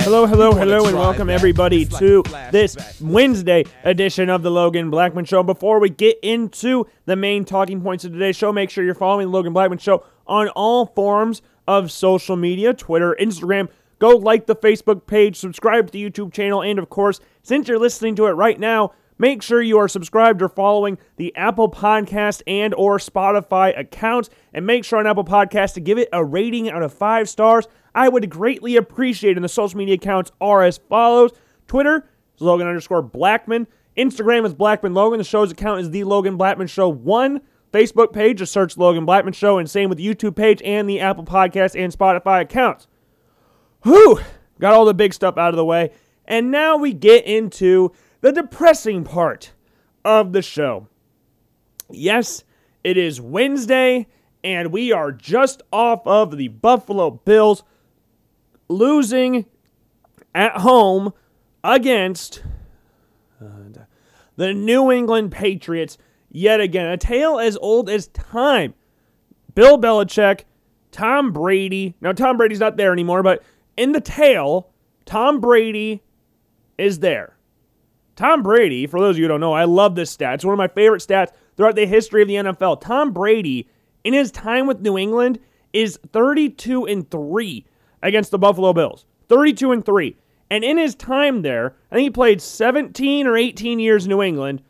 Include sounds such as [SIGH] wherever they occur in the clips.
that. Hello, hello, hello, and welcome that. everybody It's to this Wednesday edition of the Logan Blackman Show. Before we get into the main talking points of today's show, make sure you're following the Logan Blackman Show on all forms of social media Twitter, Instagram. Go like the Facebook page, subscribe to the YouTube channel, and of course, since you're listening to it right now, make sure you are subscribed or following the Apple Podcast and or Spotify accounts and make sure on Apple Podcast to give it a rating out of 5 stars. I would greatly appreciate it. And the social media accounts are as follows. Twitter is Logan underscore Blackman. Instagram is Blackman Logan. The show's account is the Logan Blackman Show 1. Facebook page, just search Logan Blackman Show, and same with the YouTube page and the Apple Podcast and Spotify accounts. Whew, got all the big stuff out of the way. And now we get into the depressing part of the show. Yes, it is Wednesday, and we are just off of the Buffalo Bills losing at home against uh, the New England Patriots yet again. A tale as old as time. Bill Belichick, Tom Brady. Now, Tom Brady's not there anymore, but in the tale, Tom Brady is there. Tom Brady, for those of you who don't know, I love this stat. It's one of my favorite stats throughout the history of the NFL. Tom Brady, in his time with New England, is 32 and 3 against the Buffalo Bills. 32 and 3. And in his time there, I think he played 17 or 18 years in New England,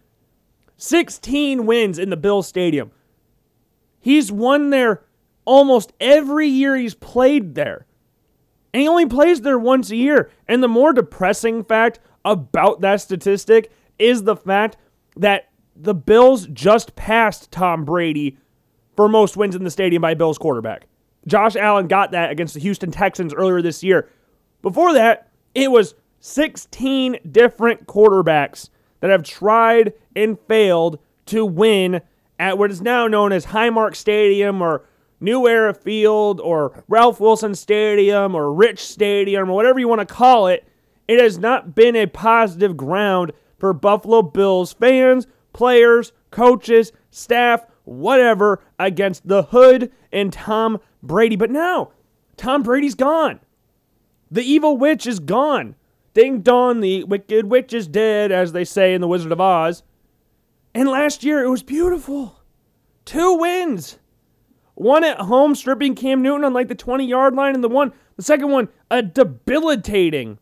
16 wins in the Bills Stadium. He's won there almost every year he's played there. And he only plays there once a year. And the more depressing fact about that statistic is the fact that the Bills just passed Tom Brady for most wins in the stadium by Bills quarterback. Josh Allen got that against the Houston Texans earlier this year. Before that, it was 16 different quarterbacks that have tried and failed to win at what is now known as Highmark Stadium or New Era Field or Ralph Wilson Stadium or Rich Stadium or whatever you want to call it. It has not been a positive ground for Buffalo Bills fans, players, coaches, staff, whatever, against the Hood and Tom Brady. But now, Tom Brady's gone. The evil witch is gone. Ding dong, the wicked witch is dead, as they say in The Wizard of Oz. And last year, it was beautiful. Two wins. One at home, stripping Cam Newton on like the 20 yard line, and the one, the second one, a debilitating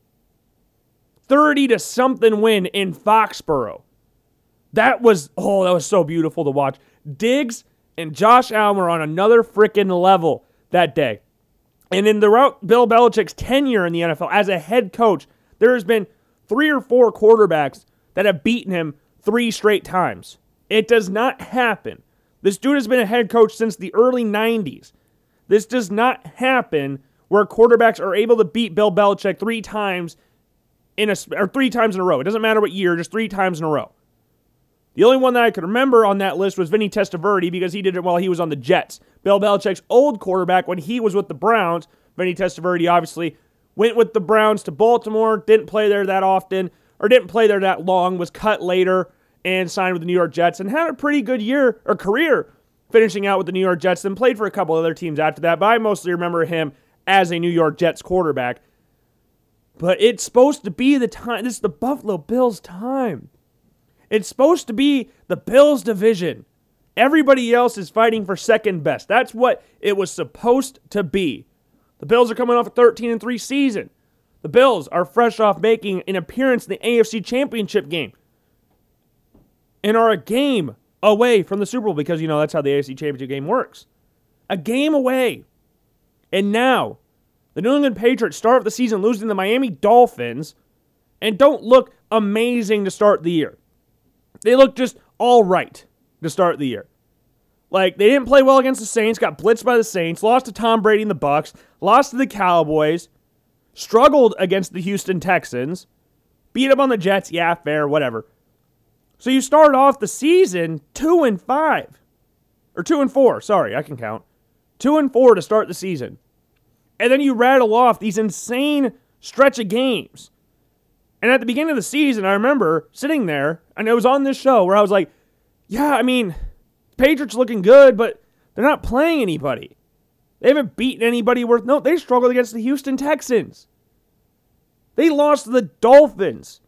30 to something win in Foxborough. That was, oh, that was so beautiful to watch. Diggs and Josh Allen were on another freaking level that day. And in the route Bill Belichick's tenure in the NFL as a head coach, there has been three or four quarterbacks that have beaten him three straight times. It does not happen. This dude has been a head coach since the early 90s. This does not happen where quarterbacks are able to beat Bill Belichick three times in a or three times in a row. It doesn't matter what year, just three times in a row. The only one that I could remember on that list was Vinny Testaverde because he did it while he was on the Jets. Bill Belichick's old quarterback when he was with the Browns, Vinny Testaverde obviously went with the Browns to Baltimore, didn't play there that often, or didn't play there that long, was cut later and signed with the New York Jets and had a pretty good year or career finishing out with the New York Jets and played for a couple other teams after that. But I mostly remember him as a New York Jets quarterback. But it's supposed to be the time. This is the Buffalo Bills' time. It's supposed to be the Bills division. Everybody else is fighting for second best. That's what it was supposed to be. The Bills are coming off a 13 and 3 season. The Bills are fresh off making an appearance in the AFC Championship game and are a game away from the Super Bowl because, you know, that's how the AFC Championship game works. A game away. And now, the New England Patriots start the season losing the Miami Dolphins and don't look amazing to start the year. They look just all right to start the year. Like they didn't play well against the Saints, got blitzed by the Saints, lost to Tom Brady and the Bucks, lost to the Cowboys, struggled against the Houston Texans, beat up on the Jets, yeah, fair, whatever. So you start off the season 2 and 5 or 2 and 4, sorry, I can count. 2 and 4 to start the season. And then you rattle off these insane stretch of games. And at the beginning of the season, I remember sitting there, and it was on this show where I was like, yeah, I mean, Patriots looking good, but they're not playing anybody. They haven't beaten anybody worth note. They struggled against the Houston Texans. They lost to the Dolphins.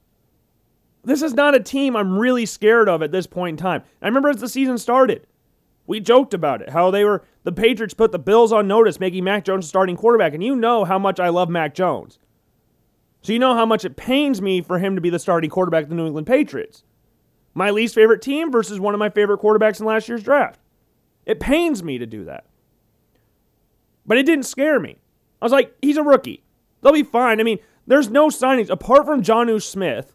This is not a team I'm really scared of at this point in time. I remember as the season started, we joked about it, how they were the Patriots put the Bills on notice, making Mac Jones a starting quarterback, and you know how much I love Mac Jones. So you know how much it pains me for him to be the starting quarterback of the New England Patriots. My least favorite team versus one of my favorite quarterbacks in last year's draft. It pains me to do that. But it didn't scare me. I was like, he's a rookie. They'll be fine. I mean, there's no signings apart from Jonnu Smith.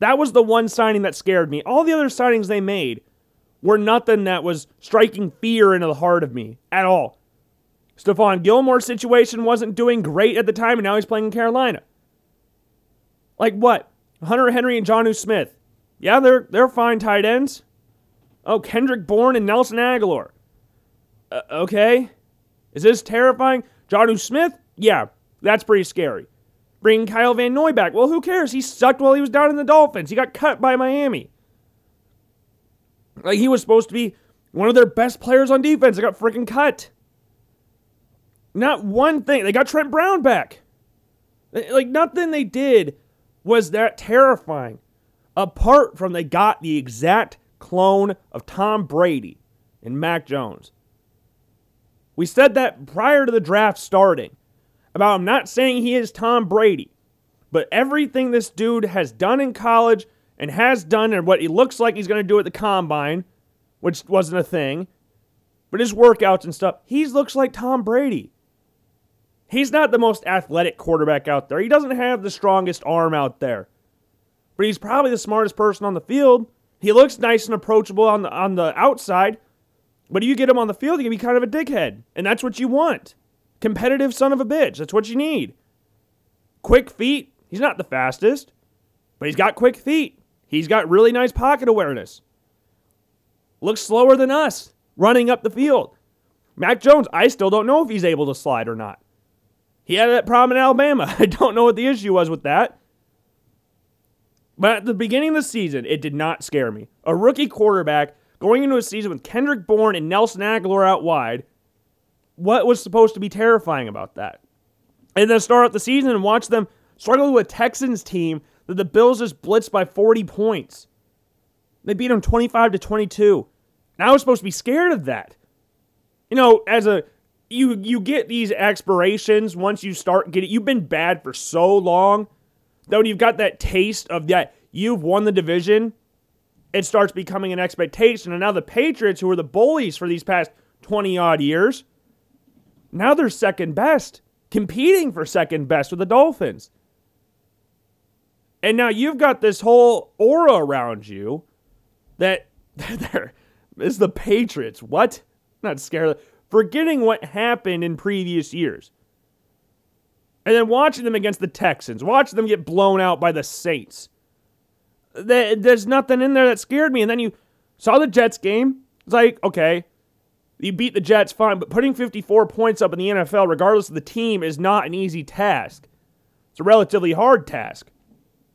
That was the one signing that scared me. All the other signings they made were nothing that was striking fear into the heart of me at all. Stephon Gilmore's situation wasn't doing great at the time, and now he's playing in Carolina. Like what? Hunter Henry and Jonnu Smith. Yeah, they're they're fine tight ends. Oh, Kendrick Bourne and Nelson Agholor. Uh, okay. Is this terrifying? Jonnu Smith? Yeah, that's pretty scary. Bringing Kyle Van Noy back. Well, who cares? He sucked while he was down in the Dolphins. He got cut by Miami. Like he was supposed to be one of their best players on defense. They got freaking cut. Not one thing. They got Trent Brown back. Like nothing they did was that terrifying. Apart from they got the exact clone of Tom Brady and Mac Jones. We said that prior to the draft starting about I'm not saying he is Tom Brady, but everything this dude has done in college and has done and what he looks like he's going to do at the combine, which wasn't a thing, but his workouts and stuff, he looks like Tom Brady. He's not the most athletic quarterback out there. He doesn't have the strongest arm out there. But he's probably the smartest person on the field. He looks nice and approachable on the on the outside. But you get him on the field, he can be kind of a dickhead. And that's what you want. Competitive son of a bitch. That's what you need. Quick feet. He's not the fastest, but he's got quick feet. He's got really nice pocket awareness. Looks slower than us running up the field. Mac Jones, I still don't know if he's able to slide or not. He had that problem in Alabama. [LAUGHS] I don't know what the issue was with that. But at the beginning of the season, it did not scare me. A rookie quarterback going into a season with Kendrick Bourne and Nelson Agholor out wide, what was supposed to be terrifying about that? And then start out the season and watch them struggle with a Texans team that the Bills just blitzed by 40 points. They beat them 25 to 22. And I was supposed to be scared of that. You know, as a you you get these aspirations once you start getting you've been bad for so long that when you've got that taste of that you've won the division, it starts becoming an expectation. And now the Patriots, who were the bullies for these past 20 odd years, now they're second best, competing for second best with the Dolphins. And now you've got this whole aura around you that [LAUGHS] there is the Patriots. What? Not scared. Forgetting what happened in previous years. And then watching them against the Texans, watching them get blown out by the Saints. There's nothing in there that scared me. And then you saw the Jets game. It's like, okay, you beat the Jets, fine, but putting 54 points up in the NFL, regardless of the team, is not an easy task. It's a relatively hard task.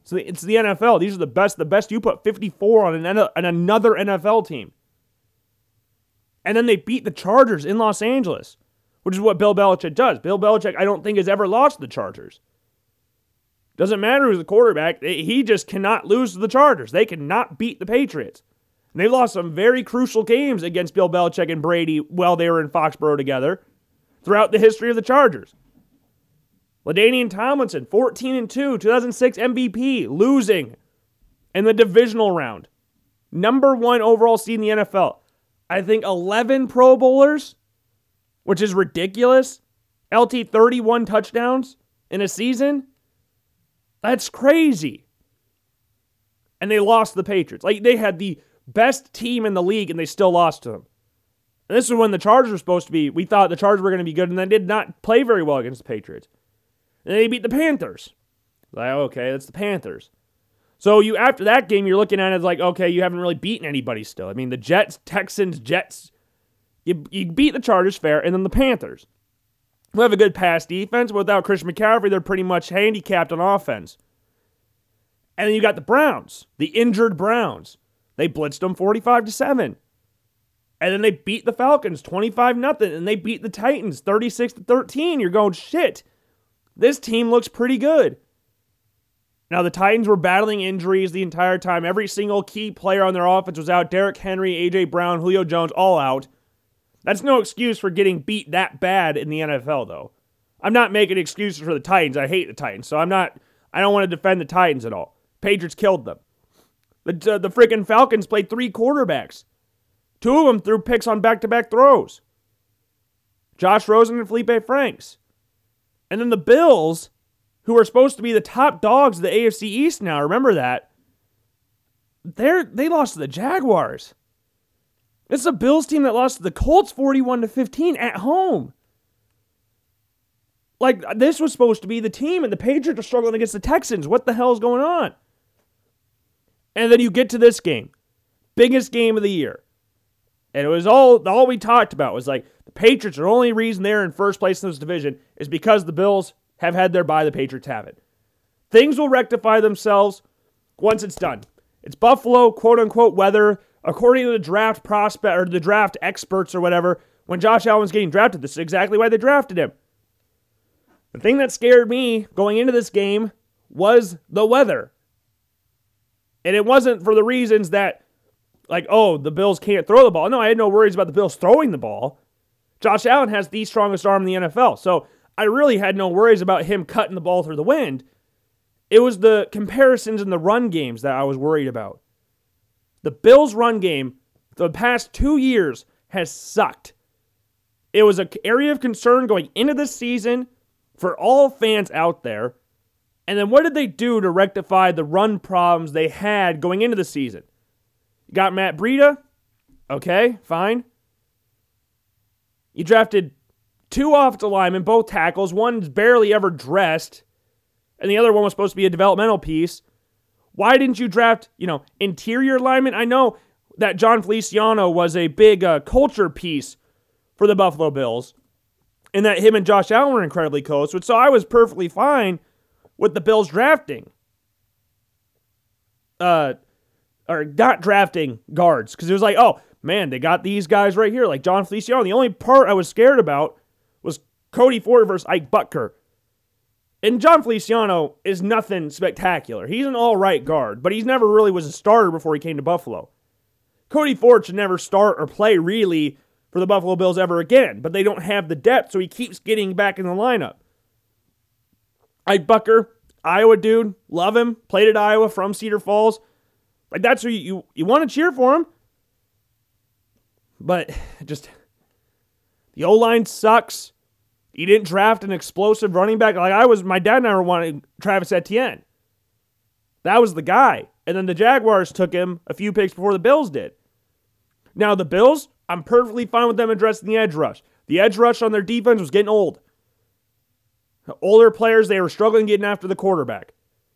So it's the NFL. These are the best. The best. You put 54 on, an, another NFL team. And then they beat the Chargers in Los Angeles, which is what Bill Belichick does. Bill Belichick, I don't think, has ever lost the Chargers. Doesn't matter who's the quarterback. He just cannot lose to the Chargers. They cannot beat the Patriots. And they lost some very crucial games against Bill Belichick and Brady while they were in Foxborough together throughout the history of the Chargers. LaDainian Tomlinson, 14 and 2, 2006 MVP, losing in the divisional round. Number one overall seed in the NFL. I think 11 Pro Bowlers, which is ridiculous. LT 31 touchdowns in a season. That's crazy. And they lost the Patriots. Like they had the best team in the league and they still lost to them. And this is when the Chargers were supposed to be. We thought the Chargers were going to be good and they did not play very well against the Patriots. And they beat the Panthers. Like, okay, that's the Panthers. So you after that game, you're looking at it like, okay, you haven't really beaten anybody still. I mean, the Jets, Texans, Jets, you, you beat the Chargers fair, and then the Panthers. Who have a good pass defense. Without Christian McCaffrey, they're pretty much handicapped on offense. And then you got the Browns, the injured Browns. They blitzed them 45 to 7. And then they beat the Falcons 25 nothing, and they beat the Titans 36 to 13. You're going shit. This team looks pretty good. Now, the Titans were battling injuries the entire time. Every single key player on their offense was out. Derrick Henry, A.J. Brown, Julio Jones, all out. That's no excuse for getting beat that bad in the NFL, though. I'm not making excuses for the Titans. I hate the Titans, so I'm not. I don't want to defend the Titans at all. Patriots killed them. The uh, the freaking Falcons played three quarterbacks. Two of them threw picks on back-to-back throws. Josh Rosen and Feleipe Franks. And then the Bills who are supposed to be the top dogs of the AFC East now. Remember that. They're they lost to the Jaguars. It's a Bills team that lost to the Colts 41 to 15 at home. Like this was supposed to be the team, and the Patriots are struggling against the Texans. What the hell is going on? And then you get to this game, biggest game of the year, and it was all all we talked about was like the Patriots are the only reason they're in first place in this division is because the Bills have had their bye, the Patriots have it. Things will rectify themselves once it's done. It's Buffalo, quote unquote, weather. According to the draft prospect or the draft experts or whatever, when Josh Allen's getting drafted, this is exactly why they drafted him. The thing that scared me going into this game was the weather. And it wasn't for the reasons that, like, oh, the Bills can't throw the ball. No, I had no worries about the Bills throwing the ball. Josh Allen has the strongest arm in the NFL. So I really had no worries about him cutting the ball through the wind. It was the comparisons in the run games that I was worried about. The Bills' run game, the past two years, has sucked. It was an area of concern going into this season for all fans out there. And then what did they do to rectify the run problems they had going into the season? You got Matt Breida. Okay, fine. You drafted two offensive linemen, both tackles. One's barely ever dressed, and the other one was supposed to be a developmental piece. Why didn't you draft, you know, interior linemen? I know that Jon Feliciano was a big uh, culture piece for the Buffalo Bills, and that him and Josh Allen were incredibly close. So I was perfectly fine with the Bills drafting, uh, or not drafting guards because it was like, oh man, they got these guys right here, like Jon Feliciano. The only part I was scared about Cody Ford versus Ike Boettger. And Jon Feliciano is nothing spectacular. He's an all right guard, but he's never really was a starter before he came to Buffalo. Cody Ford should never start or play really for the Buffalo Bills ever again, but they don't have the depth, so he keeps getting back in the lineup. Ike Boettger, Iowa dude, love him. Played at Iowa from Cedar Falls. Like that's who you, you, you want to cheer for him. But [LAUGHS] just the O line sucks. You didn't draft an explosive running back. Like I was, my dad and I Travis Etienne. That was the guy. And then the Jaguars took him a few picks before the Bills did. Now, the Bills, I'm perfectly fine with them addressing the edge rush. The edge rush on their defense was getting old. Older players, they were struggling getting after the quarterback.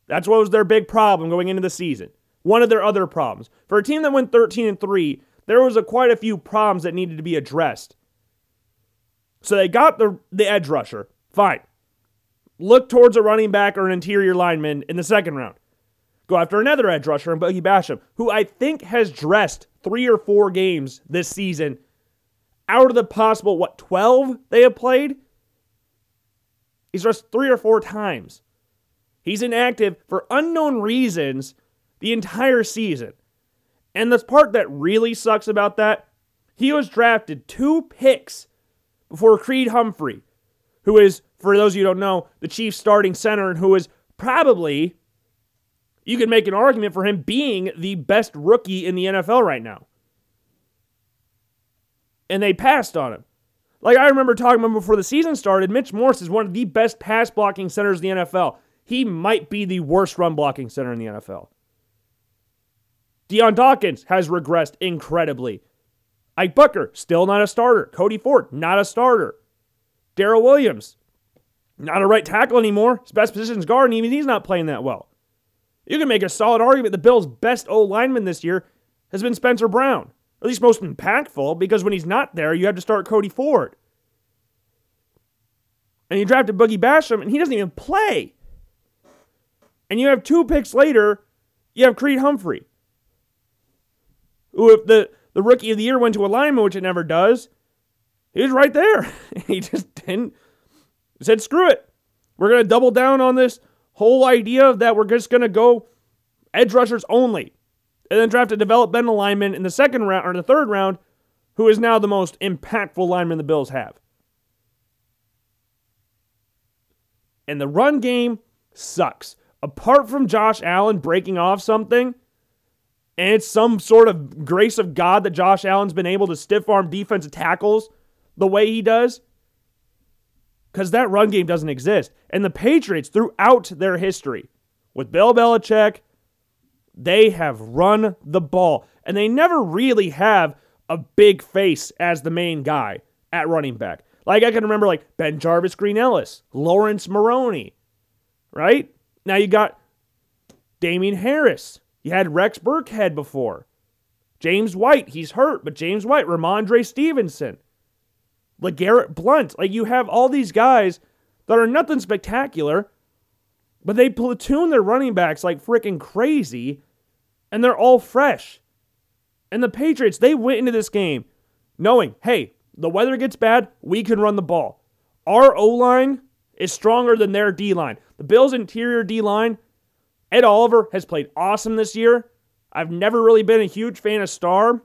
That's what was their big problem going into the season. One of their other problems. For a team that went 13 and 3, there was a, quite a few problems that needed to be addressed. So they got the, the edge rusher. Fine. Look towards a running back or an interior lineman in the second round. Go after another edge rusher in Boogie Basham, who I think has dressed three or four games this season out of the possible, what, 12 they have played? He's dressed three or four times. He's inactive for unknown reasons the entire season. And the part that really sucks about that, he was drafted two picks before Creed Humphrey, who is, for those of you who don't know, the Chiefs starting center and who is probably, you could make an argument for him being the best rookie in the NFL right now. And they passed on him. Like I remember talking about before the season started, Mitch Morse is one of the best pass blocking centers in the NFL. He might be the worst run blocking center in the NFL. Dion Dawkins has regressed incredibly. Ike Boettger, still not a starter. Cody Ford, not a starter. Daryl Williams, not a right tackle anymore. His best position is guard, and even he's not playing that well. You can make a solid argument the Bills' best O lineman this year has been Spencer Brown, at least most impactful, because when he's not there, you have to start Cody Ford. And you drafted Boogie Basham, and he doesn't even play. And you have two picks later, you have Creed Humphrey. Who, if the the rookie of the year went to a lineman, which it never does. He was right there. [LAUGHS] he just didn't. He said, screw it. We're going to double down on this whole idea that we're just going to go edge rushers only, and then draft a developmental lineman in the second round or the third round, who is now the most impactful lineman the Bills have. And the run game sucks. Apart from Josh Allen breaking off something, and it's some sort of grace of God that Josh Allen's been able to stiff arm defensive tackles the way he does, because that run game doesn't exist. And the Patriots, throughout their history, with Bill Belichick, they have run the ball. And they never really have a big face as the main guy at running back. Like I can remember like BenJarvus Green Ellis, Lawrence Maroney, right? Now you got Damien Harris. You had Rex Burkhead before. James White, he's hurt, but James White, Rhamondre Stevenson, LeGarrette Blunt. Like you have all these guys that are nothing spectacular, but they platoon their running backs like freaking crazy, and they're all fresh. And the Patriots, they went into this game knowing, hey, the weather gets bad, we can run the ball. Our O line is stronger than their D line. The Bills' interior D line, Ed Oliver has played awesome this year. I've never really been a huge fan of Star.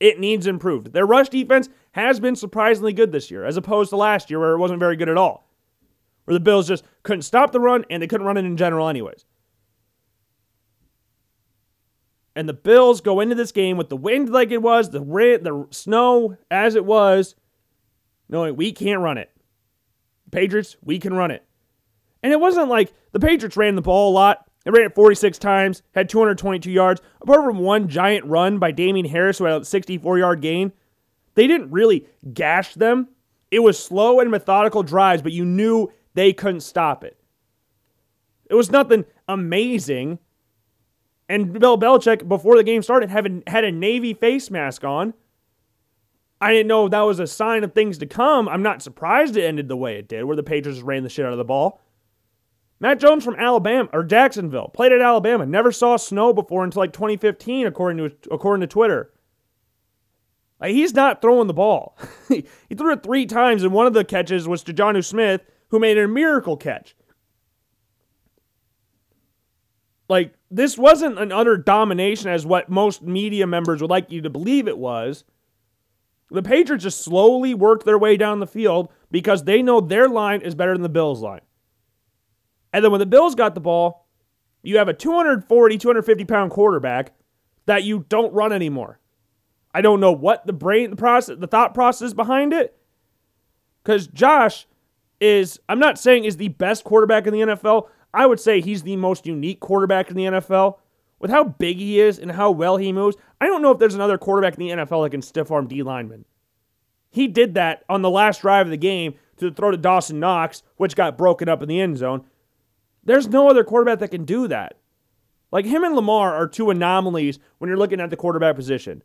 It needs improved. Their rush defense has been surprisingly good this year, as opposed to last year where it wasn't very good at all. Where the Bills just couldn't stop the run and they couldn't run it in general, anyways. And the Bills go into this game with the wind like it was, the rain, the snow as it was, knowing we can't run it. Patriots, we can run it. And it wasn't like the Patriots ran the ball a lot. They ran it 46 times, had 222 yards. Apart from one giant run by Damien Harris, who had a 64 yard gain, they didn't really gash them. It was slow and methodical drives, but you knew they couldn't stop it. It was nothing amazing. And Bill Belichick, before the game started, having had a Navy face mask on. I didn't know that was a sign of things to come. I'm not surprised it ended the way it did, where the Patriots ran the shit out of the ball. Mac Jones from Alabama or Jacksonville played at Alabama. Never saw snow before until like 2015, according to according to Twitter. Like, he's not throwing the ball. [LAUGHS] he threw it three times, and one of the catches was to Jonnu Smith, who made a miracle catch. Like, this wasn't an utter domination as what most media members would like you to believe it was. The Patriots just slowly worked their way down the field because they know their line is better than the Bills' line. And then when the Bills got the ball, you have a 240, 250 pound quarterback that you don't run anymore. I don't know what the brain, the process, the thought process behind it. Because Josh is, I'm not saying is the best quarterback in the NFL. I would say he's the most unique quarterback in the NFL. With how big he is and how well he moves, I don't know if there's another quarterback in the NFL that can stiff arm D linemen. He did that on the last drive of the game to throw to Dawson Knox, which got broken up in the end zone. There's no other quarterback that can do that. Like him and Lamar are two anomalies when you're looking at the quarterback position.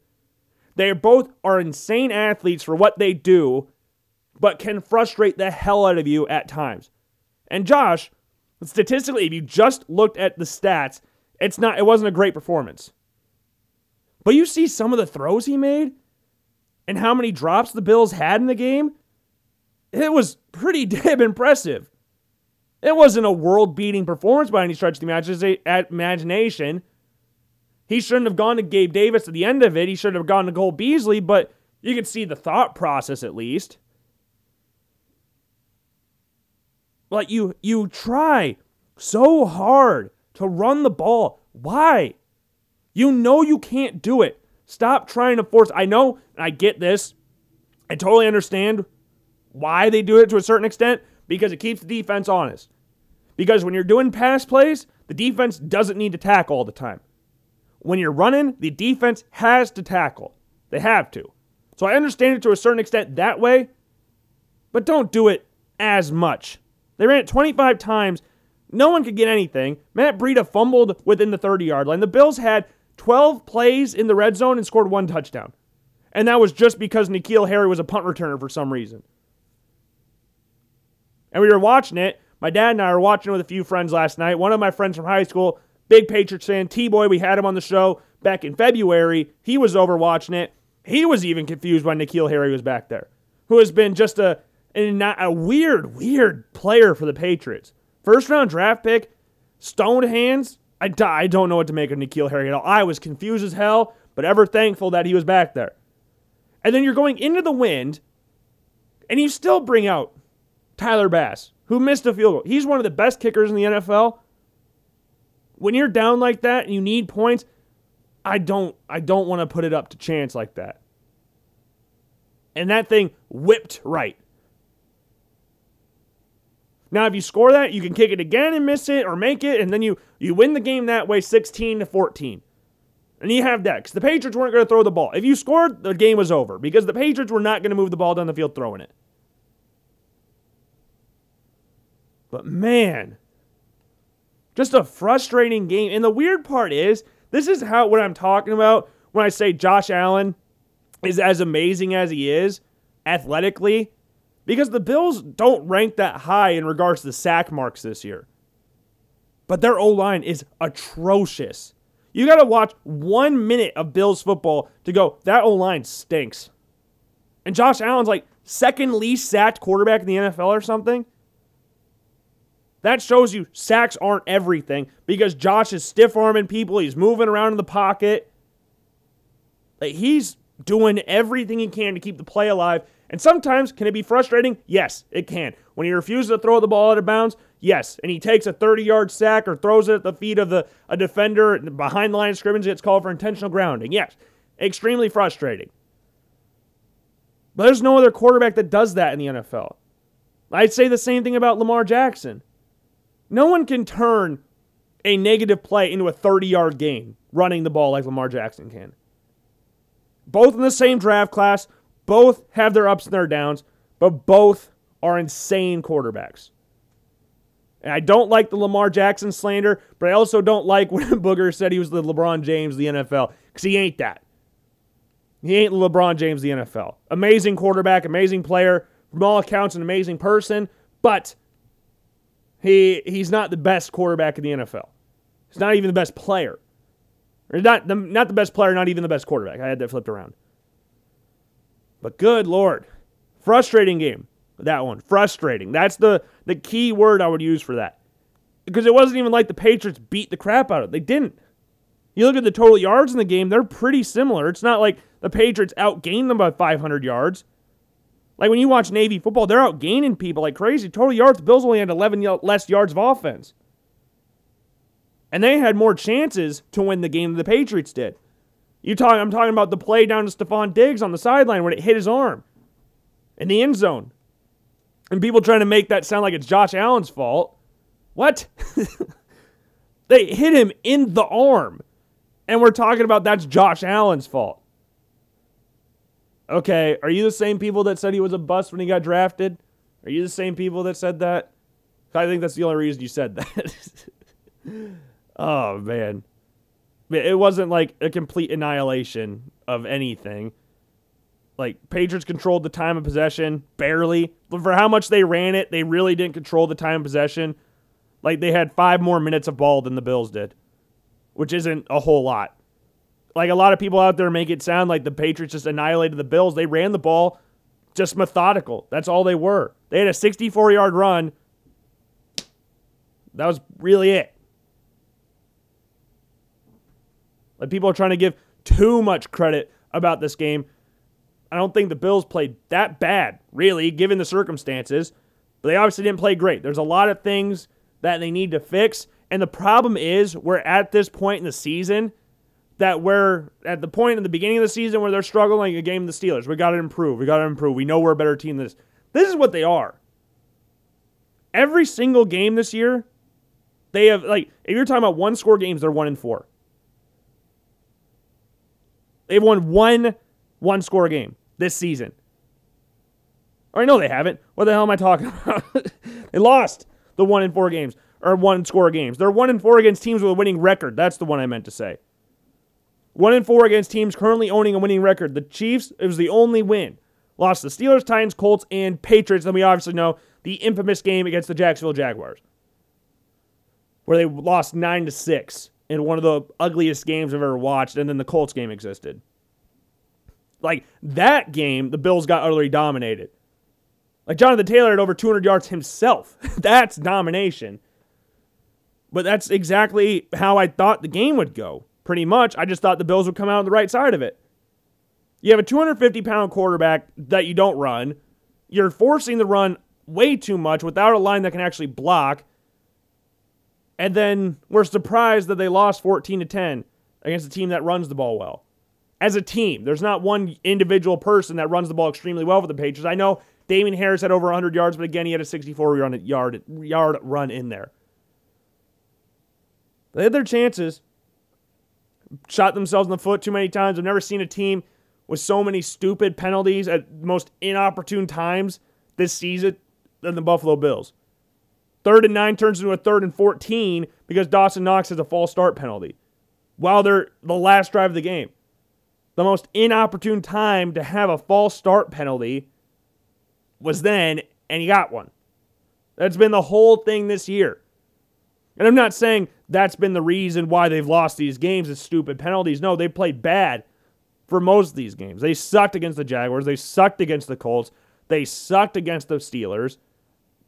They both are insane athletes for what they do, but can frustrate the hell out of you at times. And Josh, Statistically, if you just looked at the stats, it's not it wasn't a great performance. But you see some of the throws he made and how many drops the Bills had in the game, it was pretty [LAUGHS] damn impressive. It wasn't a world-beating performance by any stretch of the imagination. He shouldn't have gone to Gabe Davis at the end of it. He should have gone to Cole Beasley, but you could see the thought process at least. Like you you try so hard to run the ball. Why? You know you can't do it. Stop trying to force. I know, I get this. I totally understand why they do it to a certain extent because it keeps the defense honest. Because when you're doing pass plays, the defense doesn't need to tackle all the time. When you're running, the defense has to tackle. They have to. So I understand it to a certain extent that way, but don't do it as much. They ran it 25 times. No one could get anything. Matt Breida fumbled within the 30 yard line. The Bills had 12 plays in the red zone and scored one touchdown. And that was just because N'Keal Harry was a punt returner for some reason. And we were watching it. My dad and I were watching it with a few friends last night. One of my friends from high school, big Patriots fan, T Boy, we had him on the show back in February. He was over watching it. He was even confused why N'Keal Harry was back there, who has been just a not a weird, weird player for the Patriots. First round draft pick, stoned hands. I, I don't know what to make of N'Keal Harry at all. I was confused as hell, but ever thankful that he was back there. And then you're going into the wind, and you still bring out Tyler Bass, who missed a field goal. He's one of the best kickers in the NFL. When you're down like that and you need points, I don't I don't want to put it up to chance like that. And that thing whipped right. Now, if you score that, you can kick it again and miss it or make it, and then you, you win the game that way 16 to 14. And you have that because the Patriots weren't going to throw the ball. If you scored, the game was over because the Patriots were not going to move the ball down the field throwing it. But man, just a frustrating game. And the weird part is, this is how what I'm talking about when I say Josh Allen is as amazing as he is athletically because the Bills don't rank that high in regards to the sack marks this year. But their O line is atrocious. You got to watch one minute of Bills football to go, that O line stinks. And Josh Allen's like second least sacked quarterback in the NFL or something. That shows you sacks aren't everything because Josh is stiff arming people. He's moving around in the pocket. Like he's doing everything he can to keep the play alive. And sometimes, can it be frustrating? Yes, it can. When he refuses to throw the ball out of bounds, yes. And he takes a 30 yard sack or throws it at the feet of the, a defender behind the line of scrimmage, gets called for intentional grounding. Yes, extremely frustrating. But there's no other quarterback that does that in the NFL. I'd say the same thing about Lamar Jackson. No one can turn a negative play into a 30 yard gain running the ball like Lamar Jackson can. Both in the same draft class, both have their ups and their downs, but both are insane quarterbacks. And I don't like the Lamar Jackson slander, but I also don't like when [LAUGHS] Booger said he was the LeBron James of the NFL, because he ain't that. He ain't LeBron James the NFL. Amazing quarterback, amazing player, from all accounts, an amazing person, but he he's not the best quarterback in the NFL. He's not even the best player. Or not the, not the best player, not even the best quarterback. I had that flipped around. But good lord, frustrating game. That one, frustrating. That's the the key word I would use for that. Because it wasn't even like the Patriots beat the crap out of it. They didn't. You look at the total yards in the game, they're pretty similar. It's not like the Patriots outgained them by 500 yards. Like when you watch Navy football, they're outgaining people like crazy. Total yards, Bills only had 11 less yards of offense. And they had more chances to win the game than the Patriots did. You talk, I'm talking about the play down to Stefon Diggs on the sideline when it hit his arm in the end zone. And people trying to make that sound like it's Josh Allen's fault. What? [LAUGHS] they hit him in the arm. And we're talking about that's Josh Allen's fault. Okay, are you the same people that said he was a bust when he got drafted? Are you the same people that said that? I think that's the only reason you said that. [LAUGHS] oh, man it wasn't like a complete annihilation of anything. Like Patriots controlled the time of possession barely. But for how much they ran it, they really didn't control the time of possession. Like they had five more minutes of ball than the Bills did, which isn't a whole lot. Like a lot of people out there make it sound like the Patriots just annihilated the Bills. They ran the ball just methodical. That's all they were. They had a 64 yard run. That was really it. Like people are trying to give too much credit about this game. I don't think the Bills played that bad, really, given the circumstances. But they obviously didn't play great. There's a lot of things that they need to fix. And the problem is, we're at this point in the season that we're at the point in the beginning of the season where they're struggling a game the Steelers. We got to improve. We got to improve. We know we're a better team than this. This is what they are. Every single game this year, they have like if you're talking about one score games, they're one and four. They've won one one score game this season. Or no, they haven't. What the hell am I talking [LAUGHS] about? they lost the one in four games or one score games. They're one in four against teams with a winning record. That's the one I meant to say. One in four against teams currently owning a winning record. The Chiefs, it was the only win. Lost the Steelers, Titans, Colts, and Patriots. Then we obviously know the infamous game against the Jacksonville Jaguars, where they lost nine to six in one of the ugliest games I've ever watched, and then the Colts game existed. Like that game, the Bills got utterly dominated. Like Jonathan Taylor had over 200 yards himself. [LAUGHS] That's domination. But that's exactly how I thought the game would go. Pretty much. I just thought the Bills would come out on the right side of it. You have a 250 pound quarterback that you don't run. You're forcing the run way too much without a line that can actually block. And then we're surprised that they lost 14 to 10 against a team that runs the ball well. As a team, there's not one individual person that runs the ball extremely well for the Patriots. I know Damien Harris had over 100 yards, but again, he had a 64 yard, yard run in there. They had their chances, shot themselves in the foot too many times. I've never seen a team with so many stupid penalties at most inopportune times this season than the Buffalo Bills. Third and nine turns into a third and 14 because Dawson Knox has a false start penalty while they're the last drive of the game. The most inopportune time to have a false start penalty was then, and he got one. That's been the whole thing this year. And I'm not saying that's been the reason why they've lost these games is stupid penalties. No, they played bad for most of these games. They sucked against the Jaguars. They sucked against the Colts. They sucked against the Steelers.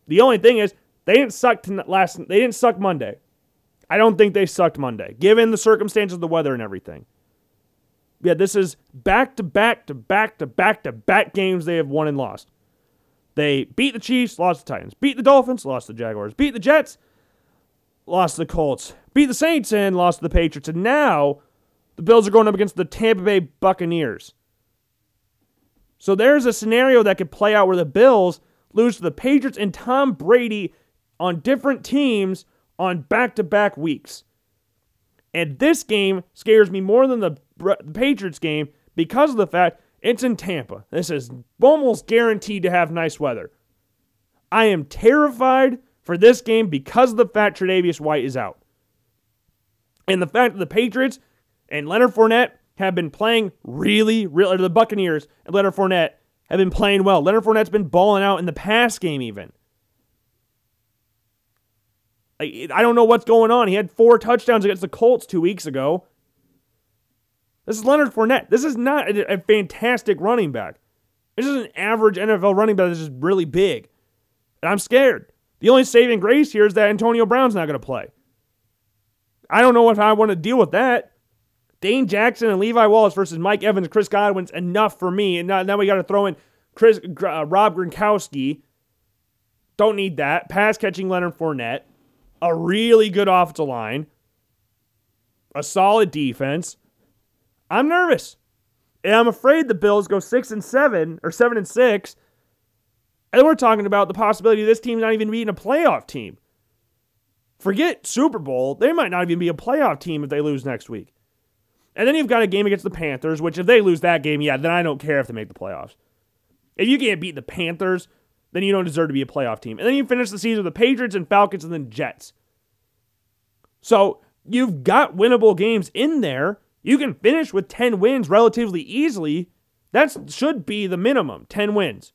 The only thing is they didn't suck last. They didn't suck Monday. I don't think they sucked Monday, given the circumstances the weather and everything. Yeah, this is back to back to back to back to back games they have won and lost. They beat the Chiefs, lost the Titans. Beat the Dolphins, lost the Jaguars. Beat the Jets, lost the Colts. Beat the Saints and lost the Patriots. And now the Bills are going up against the Tampa Bay Buccaneers. So there's a scenario that could play out where the Bills lose to the Patriots and Tom Brady on different teams on back to back weeks. And this game scares me more than the Patriots game because of the fact it's in Tampa. This is almost guaranteed to have nice weather. I am terrified for this game because of the fact Tre'Davious White is out. And the fact that the Patriots and Leonard Fournette have been playing really, really, the Buccaneers and Leonard Fournette have been playing well. Leonard Fournette's been balling out in the pass game, even. I don't know what's going on. He had four touchdowns against the Colts two weeks ago. This is Leonard Fournette. This is not a, a fantastic running back. This is an average NFL running back that's just really big. And I'm scared. The only saving grace here is that Antonio Brown's not going to play. I don't know if I want to deal with that. Dane Jackson and Levi Wallace versus Mike Evans, Chris Godwin's enough for me. And now, now we got to throw in Chris uh, Rob Gronkowski. Don't need that. Pass catching Leonard Fournette a really good offensive line, a solid defense. I'm nervous. And I'm afraid the Bills go six and seven or seven and six. And we're talking about the possibility of this team not even being a playoff team. Forget Super Bowl. They might not even be a playoff team if they lose next week. And then you've got a game against the Panthers, which if they lose that game, yeah, then I don't care if they make the playoffs. If you can't beat the Panthers, then you don't deserve to be a playoff team. And then you finish the season with the Patriots and Falcons and then Jets. So you've got winnable games in there. You can finish with 10 wins relatively easily. That should be the minimum 10 wins.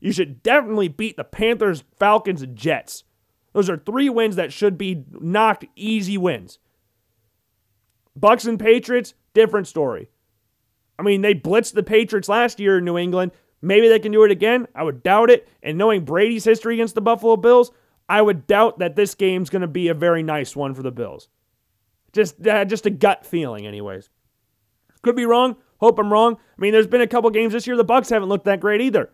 You should definitely beat the Panthers, Falcons, and Jets. Those are three wins that should be knocked easy wins. Bucks and Patriots, different story. I mean, they blitzed the Patriots last year in New England. Maybe they can do it again. I would doubt it. And knowing Brady's history against the Buffalo Bills, I would doubt that this game's going to be a very nice one for the Bills. Just, uh, just a gut feeling, anyways. Could be wrong. Hope I'm wrong. I mean, there's been a couple games this year the Bucks haven't looked that great either.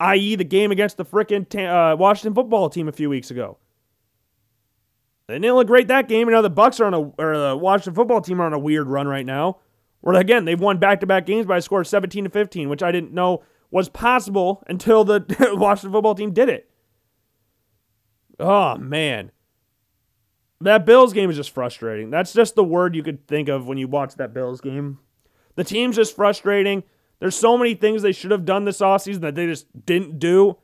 I.e., the game against the frickin' uh, Washington football team a few weeks ago. They didn't look great that game. And now the Bucks are on a, or the Washington football team are on a weird run right now. Where again, they've won back-to-back games by a score of 17 to 15, which I didn't know was possible until the [LAUGHS] Washington football team did it. Oh man. That Bills game is just frustrating. That's just the word you could think of when you watch that Bills game. The team's just frustrating. There's so many things they should have done this offseason that they just didn't do.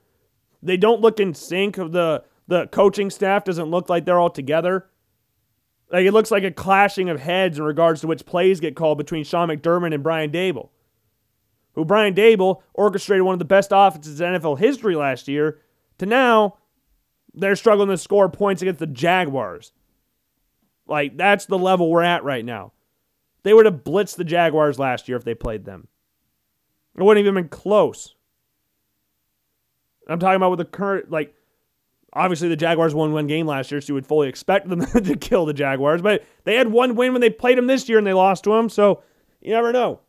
They don't look in sync. The the coaching staff doesn't look like they're all together. Like it looks like a clashing of heads in regards to which plays get called between Sean McDermott and Brian Daboll. Who Brian Daboll orchestrated one of the best offenses in NFL history last year, to now they're struggling to score points against the Jaguars. Like that's the level we're at right now. They would have blitzed the Jaguars last year if they played them. It wouldn't even been close. I'm talking about with the current like Obviously, the Jaguars won one game last year, so you would fully expect them [LAUGHS] to kill the Jaguars. But they had one win when they played them this year and they lost to them, so you never know.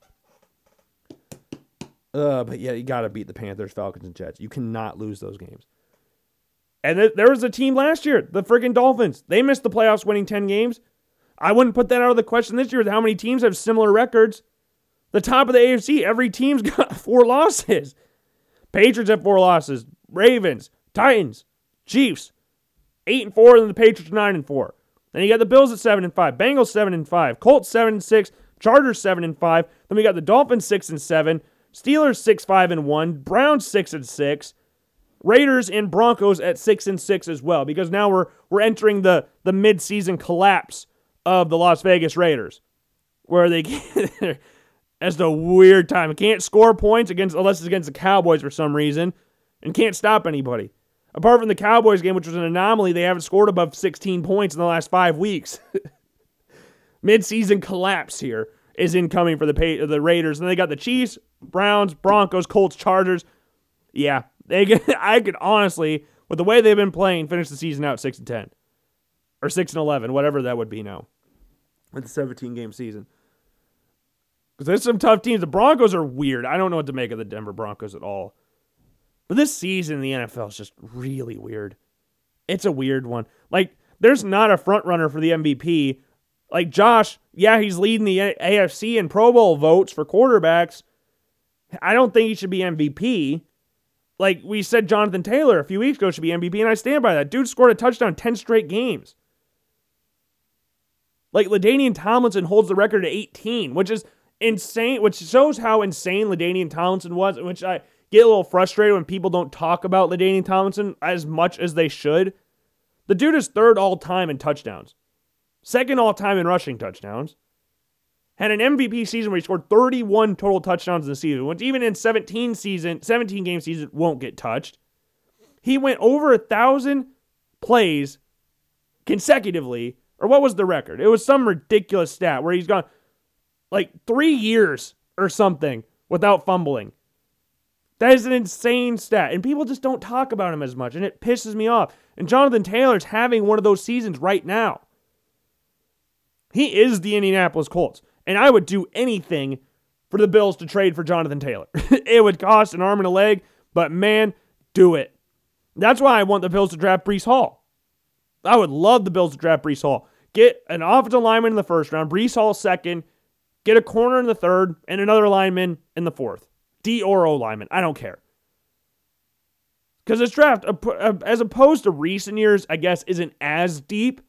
Uh, but yeah, you got to beat the Panthers, Falcons, and Jets. You cannot lose those games. And th- there was a team last year, the freaking Dolphins. They missed the playoffs winning 10 games. I wouldn't put that out of the question this year with how many teams have similar records. The top of the AFC, every team's [LAUGHS] got four losses. Patriots have four losses. Ravens, Titans, Chiefs, eight and four, and the Patriots nine and four. Then you got the Bills at seven and five, Bengals seven and five, Colts seven and six, Chargers seven and five. Then we got the Dolphins six and seven, Steelers six five and one, Browns six and six, Raiders and Broncos at six and six as well. Because now we're we're entering the the midseason collapse of the Las Vegas Raiders, where they [LAUGHS] that's the weird time. Can't score points against unless it's against the Cowboys for some reason, and can't stop anybody. Apart from the Cowboys game, which was an anomaly, they haven't scored above 16 points in the last five weeks. [LAUGHS] Midseason collapse here is incoming for the the Raiders, and they got the Chiefs, Browns, Broncos, Colts, Chargers. Yeah, they could, [LAUGHS] I could honestly, with the way they've been playing, finish the season out six and ten, or six and eleven, whatever that would be now, with the 17 game season. Because there's some tough teams. The Broncos are weird. I don't know what to make of the Denver Broncos at all. But this season in the NFL is just really weird. It's a weird one. Like, there's not a front runner for the MVP. Like Josh, yeah, he's leading the AFC in Pro Bowl votes for quarterbacks. I don't think he should be MVP. Like we said, Jonathan Taylor a few weeks ago should be MVP, and I stand by that. Dude scored a touchdown 10 straight games. Like LaDainian Tomlinson holds the record at 18, which is insane, which shows how insane LaDainian Tomlinson was, which I get a little frustrated when people don't talk about LaDainian Tomlinson as much as they should. The dude is third all time in touchdowns, second all time in rushing touchdowns. Had an MVP season where he scored 31 total touchdowns in the season, which even in 17 season, 17 game season won't get touched. He went over a thousand plays consecutively, or what was the record? It was some ridiculous stat where he's gone like three years or something without fumbling. That is an insane stat, and people just don't talk about him as much, and it pisses me off. And Jonathan Taylor's having one of those seasons right now. He is the Indianapolis Colts, and I would do anything for the Bills to trade for Jonathan Taylor. [LAUGHS] it would cost an arm and a leg, but man, do it. That's why I want the Bills to draft Breece Hall. I would love the Bills to draft Breece Hall. Get an offensive lineman in the first round, Breece Hall second, get a corner in the third, and another lineman in the fourth. D or O lineman. I don't care. Because this draft, as opposed to recent years, I guess, isn't as deep.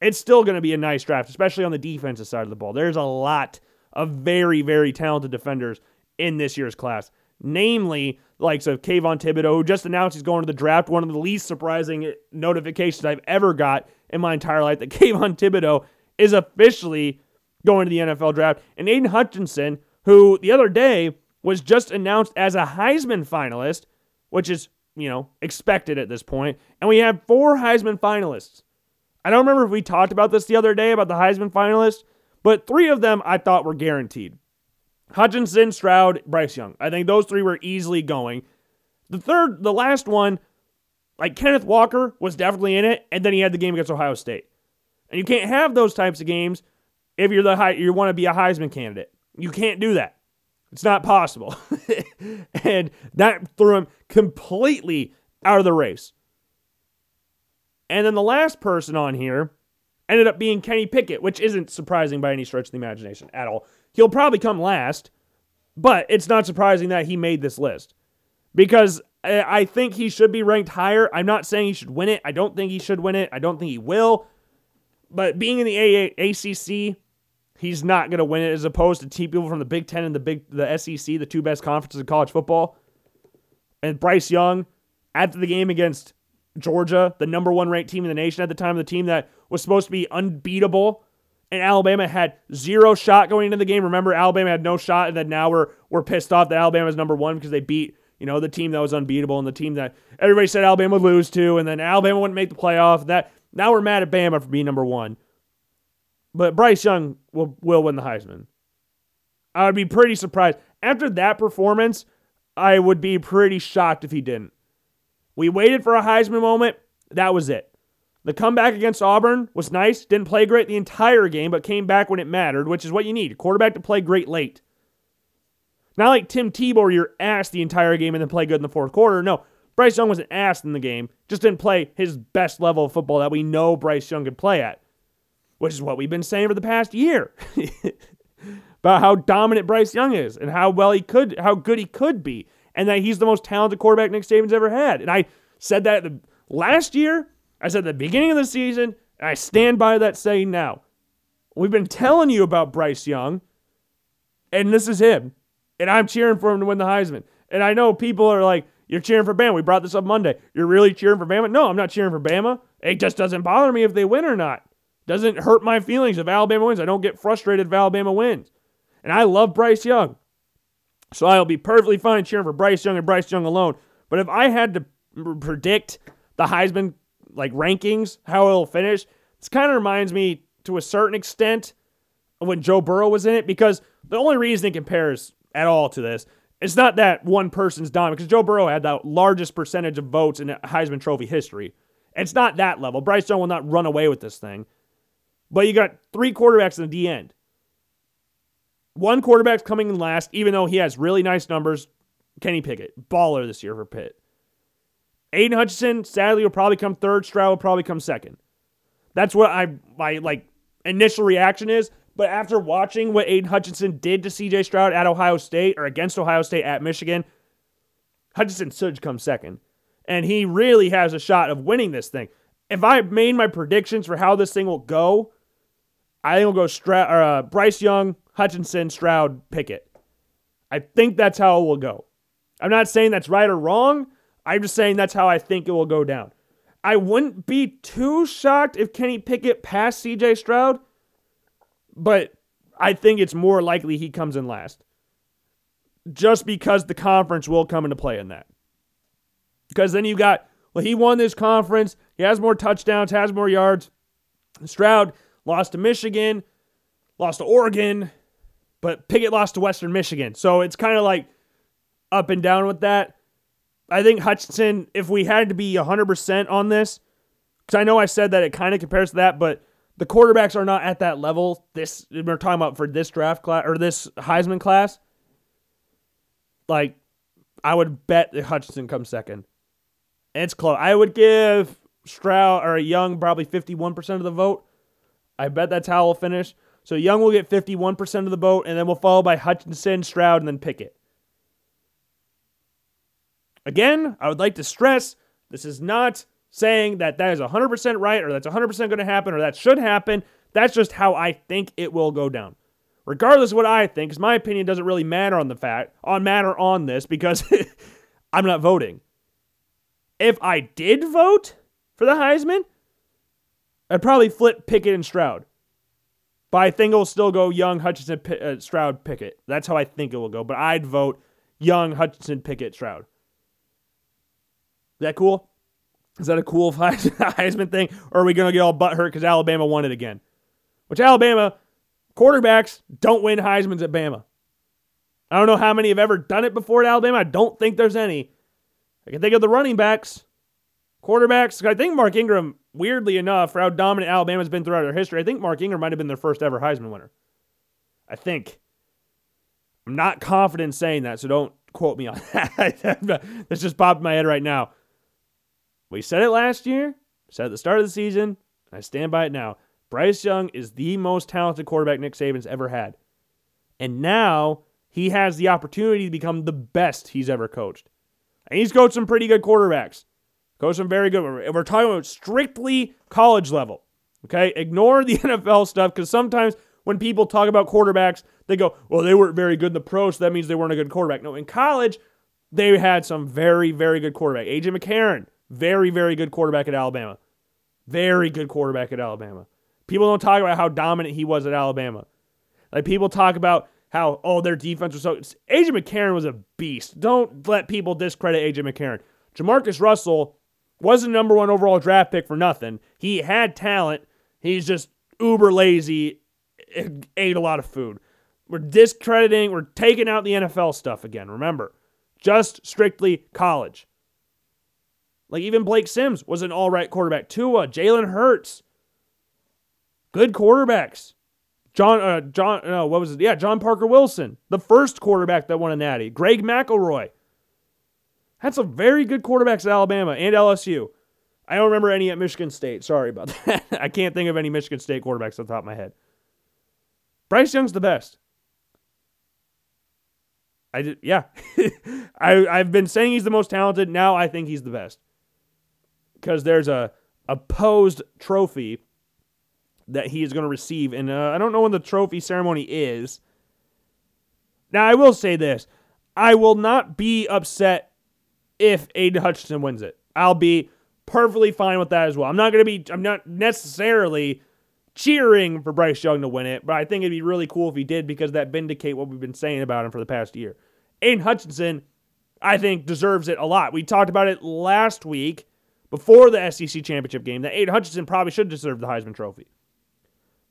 It's still going to be a nice draft, especially on the defensive side of the ball. There's a lot of very, very talented defenders in this year's class, namely likes of Kayvon Thibodeaux, who just announced he's going to the draft. One of the least surprising notifications I've ever got in my entire life that [LAUGHS] Kayvon Thibodeaux is officially going to the NFL draft. And Aidan Hutchinson, who the other day was just announced as a Heisman finalist, which is, you know, expected at this point. And we have four Heisman finalists. I don't remember if we talked about this the other day about the Heisman finalists, but three of them I thought were guaranteed. Hutchinson, Stroud, Bryce Young. I think those three were easily going. The third, the last one, like Kenneth Walker was definitely in it, and then he had the game against Ohio State. And you can't have those types of games if you're the high, you want to be a Heisman candidate. You can't do that. It's not possible. [LAUGHS] and that threw him completely out of the race. And then the last person on here ended up being Kenny Pickett, which isn't surprising by any stretch of the imagination at all. He'll probably come last, but it's not surprising that he made this list because eh, I think he should be ranked higher. I'm not saying he should win it. I don't think he should win it. I don't think he will. But being in the ACC, he's not going to win it as opposed to team people from the Big Ten and the Big the SEC, the two best conferences in college football. And Bryce Young, after the game against Georgia, the number one ranked team in the nation at the time, the team that was supposed to be unbeatable, and Alabama had zero shot going into the game. Remember, Alabama had no shot, and then now we're we're pissed off that Alabama's number one because they beat you know the team that was unbeatable and the team that everybody said Alabama would lose to, and then Alabama wouldn't make the playoff. That now we're mad at Bama for being number one. But Bryce Young will, will win the Heisman. I would be pretty surprised. After that performance, I would be pretty shocked if he didn't. We waited for a Heisman moment. That was it. The comeback against Auburn was nice. Didn't play great the entire game, but came back when it mattered, which is what you need. A quarterback to play great late. Not like Tim Tebow, you're ass the entire game and then play good in the fourth quarter. No, Bryce Young wasn't ass in the game, just didn't play his best level of football that we know Bryce Young could play at, which is what we've been saying for the past year [LAUGHS] about how dominant Bryce Young is and how well he could, how good he could be, and that he's the most talented quarterback Nick Saban's ever had. And I said that the, last year, I said at the beginning of the season, and I stand by that saying now. We've been telling you about Bryce Young, and this is him. And I'm cheering for him to win the Heisman. And I know people are like, you're cheering for Bama. We brought this up Monday. You're really cheering for Bama? No, I'm not cheering for Bama. It just doesn't bother me if they win or not. Doesn't hurt my feelings if Alabama wins. I don't get frustrated if Alabama wins. And I love Bryce Young. So I'll be perfectly fine cheering for Bryce Young and Bryce Young alone. But if I had to predict the Heisman like rankings, how it'll finish, this kind of reminds me to a certain extent of when Joe Burrow was in it because the only reason it compares at all to this, it's not that one person's dominant because Joe Burrow had the largest percentage of votes in Heisman Trophy history. It's not that level. Bryce Young will not run away with this thing. But you got three quarterbacks in the D end. One quarterback's coming in last, even though he has really nice numbers. Kenny Pickett, baller this year for Pitt. Aidan Hutchinson, sadly, will probably come third. Stroud will probably come second. That's what I my like initial reaction is. But after watching what Aidan Hutchinson did to CJ Stroud at Ohio State or against Ohio State at Michigan, Hutchinson should come second. And he really has a shot of winning this thing. If I made my predictions for how this thing will go, I think it'll go Stroud, or, uh, Bryce Young, Hutchinson, Stroud, Pickett. I think that's how it will go. I'm not saying that's right or wrong. I'm just saying that's how I think it will go down. I wouldn't be too shocked if Kenny Pickett passed CJ Stroud, but I think it's more likely he comes in last. Just because the conference will come into play in that. Because then you got, well, he won this conference. He has more touchdowns, has more yards. Stroud lost to Michigan, lost to Oregon, but Pickett lost to Western Michigan. So it's kind of like up and down with that. I think Hutchinson, if we had to be 100% on this, because I know I said that it kind of compares to that, but the quarterbacks are not at that level. This we're talking about for this draft class or this Heisman class. Like, I would bet that Hutchinson comes second. It's close. I would give Stroud or Young probably 51% of the vote. I bet that's how it'll finish. So Young will get 51% of the vote, and then we'll follow by Hutchinson, Stroud, and then Pickett. Again, I would like to stress this is not saying that that is 100% right or that's 100% going to happen or that should happen. That's just how I think it will go down. Regardless of what I think, because my opinion doesn't really matter on the fact on matter on this because [LAUGHS] I'm not voting. If I did vote for the Heisman, I'd probably flip Pickett and Stroud. But I think it will still go Young, Hutchinson, uh, Stroud, Pickett. That's how I think it will go. But I'd vote Young, Hutchinson, Pickett, Stroud. Is that cool? Is that a cool [LAUGHS] Heisman thing? Or are we going to get all butthurt because Alabama won it again? Which Alabama quarterbacks don't win Heisman's at Bama. I don't know how many have ever done it before at Alabama. I don't think there's any. I can think of the running backs, quarterbacks. I think Mark Ingram, weirdly enough, for how dominant Alabama's been throughout their history, I think Mark Ingram might have been their first ever Heisman winner. I think. I'm not confident saying that, so don't quote me on [LAUGHS] that. That's just popped in my head right now. We said it last year, said at the start of the season, and I stand by it now. Bryce Young is the most talented quarterback Nick Saban's ever had. And now he has the opportunity to become the best he's ever coached. And he's coached some pretty good quarterbacks. Coached some very good. We're talking about strictly college level. Okay? Ignore the [LAUGHS] NFL stuff because sometimes when people talk about quarterbacks, they go, well, they weren't very good in the pros, so that means they weren't a good quarterback. No, in college, they had some very, very good quarterback. AJ McCarron, very, very good quarterback at Alabama. Very good quarterback at Alabama. People don't talk about how dominant he was at Alabama. Like people talk about how, oh, their defense was so. AJ McCarron was a beast. Don't let people discredit AJ McCarron. JaMarcus Russell was the number one overall draft pick for nothing. He had talent. He's just uber lazy, ate a lot of food. We're discrediting, we're taking out the NFL stuff again. Remember, just strictly college. Like even Blake Sims was an all right quarterback. Tua, Jalen Hurts, good quarterbacks. John, uh, John, no, what was it? Yeah, John Parker Wilson, the first quarterback that won a natty. Greg McElroy. Had some very good quarterbacks at Alabama and LSU. I don't remember any at Michigan State. Sorry about [LAUGHS] that. I can't think of any Michigan State quarterbacks on top of my head. Bryce Young's the best. I did, yeah. [LAUGHS] I I've been saying he's the most talented. Now I think he's the best because there's a opposed trophy that he is going to receive, and uh, I don't know when the trophy ceremony is. Now I will say this: I will not be upset if Aidan Hutchinson wins it. I'll be perfectly fine with that as well. I'm not going to be. I'm not necessarily cheering for Bryce Young to win it, but I think it'd be really cool if he did because that vindicate what we've been saying about him for the past year. Aidan Hutchinson, I think, deserves it a lot. We talked about it last week before the SEC championship game that Aidan Hutchinson probably should deserve the Heisman Trophy.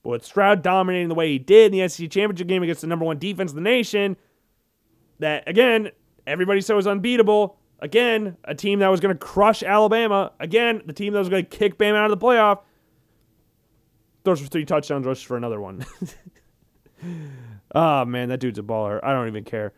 But with Stroud dominating the way he did in the SEC championship game against the number one defense in the nation, that again, everybody said was unbeatable. Again, a team that was going to crush Alabama. Again, the team that was going to kick Bama out of the playoff. Those for three touchdowns, rushes for another one. oh [LAUGHS] man, that dude's a baller. I don't even care.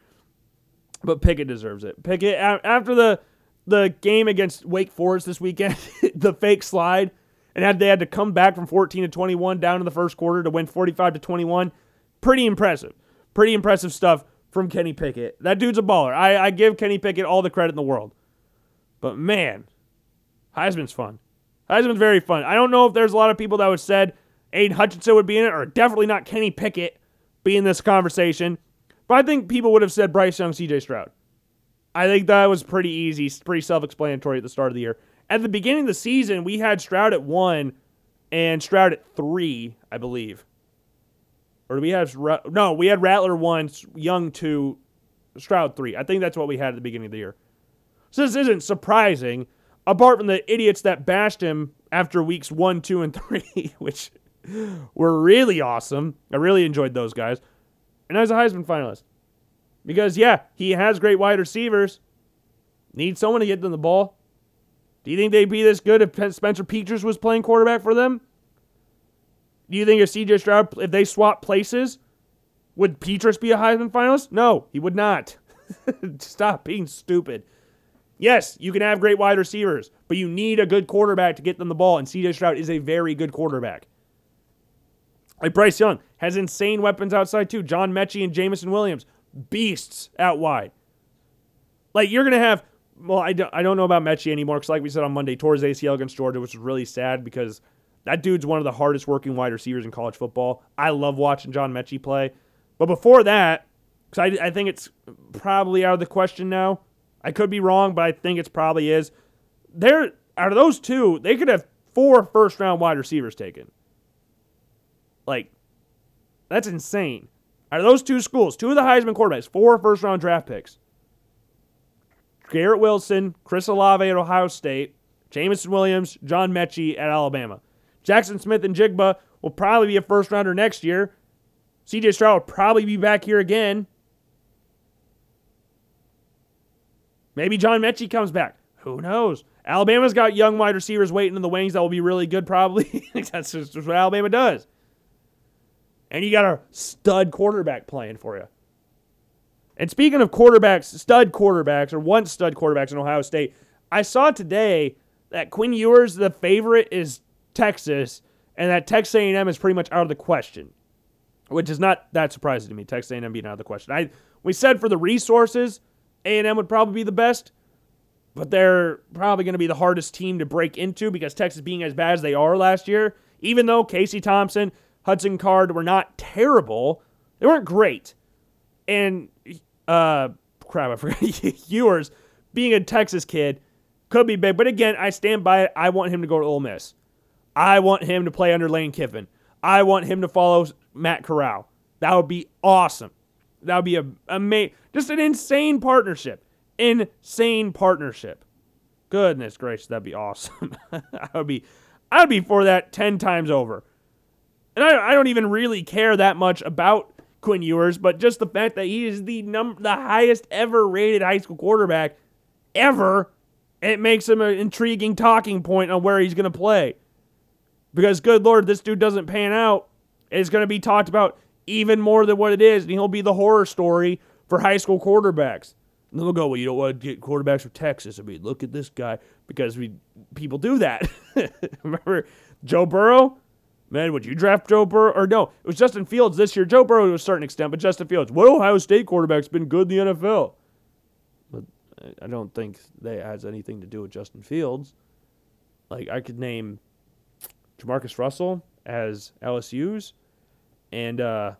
But Pickett deserves it. Pickett after the the game against Wake Forest this weekend, [LAUGHS] the fake slide, and had they had to come back from 14 to 21 down in the first quarter to win 45 to 21. Pretty impressive. Pretty impressive stuff from Kenny Pickett. That dude's a baller. I, I give Kenny Pickett all the credit in the world. But man, Heisman's fun. Heisman's very fun. I don't know if there's a lot of people that would said Aidan Hutchinson would be in it, or definitely not Kenny Pickett be in this conversation. But I think people would have said Bryce Young, CJ Stroud. I think that was pretty easy, pretty self explanatory at the start of the year. At the beginning of the season, we had Stroud at one and Stroud at three, I believe. Or do we have no? We had Rattler one, Young two, Stroud three. I think that's what we had at the beginning of the year. So this isn't surprising, apart from the idiots that bashed him after weeks one, two, and three, [LAUGHS] which were really awesome. I really enjoyed those guys. And I was a Heisman finalist. Because, yeah, he has great wide receivers. Need someone to get them the ball. Do you think they'd be this good if Spencer Petras was playing quarterback for them? Do you think if CJ Stroud, if they swap places, would Petras be a Heisman finalist? No, he would not. [LAUGHS] Stop being stupid. Yes, you can have great wide receivers, but you need a good quarterback to get them the ball, and CJ Stroud is a very good quarterback. Like Bryce Young has insane weapons outside too. John Metchie and Jameson Williams, beasts out wide. Like you're gonna have. Well, I don't, I don't know about Metchie anymore because, like we said on Monday, towards ACL against Georgia, which was really sad because that dude's one of the hardest working wide receivers in college football. I love watching John Metchie play. But before that, because I, I think it's probably out of the question now. I could be wrong, but I think it's probably is. There, out of those two, they could have four first round wide receivers taken. Like, that's insane. Out of those two schools, two of the Heisman quarterbacks, four first round draft picks. Garrett Wilson, Chris Olave at Ohio State, Jameson Williams, John Metchie at Alabama. Jaxon Smith-Njigba will probably be a first rounder next year. CJ Stroud will probably be back here again. Maybe John Metchie comes back. Who knows? Alabama's got young wide receivers waiting in the wings that will be really good, probably. [LAUGHS] That's just what Alabama does and you got a stud quarterback playing for you. And speaking of quarterbacks, stud quarterbacks, or once stud quarterbacks in Ohio State, I saw today that Quinn Ewers, the favorite, is Texas, and that Texas A&M is pretty much out of the question, which is not that surprising to me. Texas A&M being out of the question. I we said for the resources, A&M would probably be the best, but they're probably going to be the hardest team to break into because Texas being as bad as they are last year. Even though Casey Thompson Hudson Card were not terrible. They weren't great. And uh crap, I forgot [LAUGHS] Ewers being a Texas kid could be big. But again, I stand by it. I want him to go to Ole Miss. I want him to play under Lane Kiffin. I want him to follow Matt Corral. That would be awesome. That would be a, a just an insane partnership. Insane partnership. Goodness gracious, that'd be awesome. [LAUGHS] I would be I would be for that 10 times over. And I, I don't even really care that much about Quinn Ewers, but just the fact that he is the num- the highest ever rated high school quarterback ever it makes him an intriguing talking point on where he's going to play. Because, good Lord, this dude doesn't pan out. It's going to be talked about even more than what it is, and he'll be the horror story for high school quarterbacks. And then they'll go, well, you don't want to get quarterbacks from Texas. I mean, look at this guy because we people do that. [LAUGHS] Remember Joe Burrow? Man, would you draft Joe Burrow? Or no, it was Justin Fields this year. Joe Burrow to a certain extent, but Justin Fields. What Ohio State quarterback's been good in the NFL? But I don't think that has anything to do with Justin Fields. Like I could name JaMarcus Russell as LSU's and uh,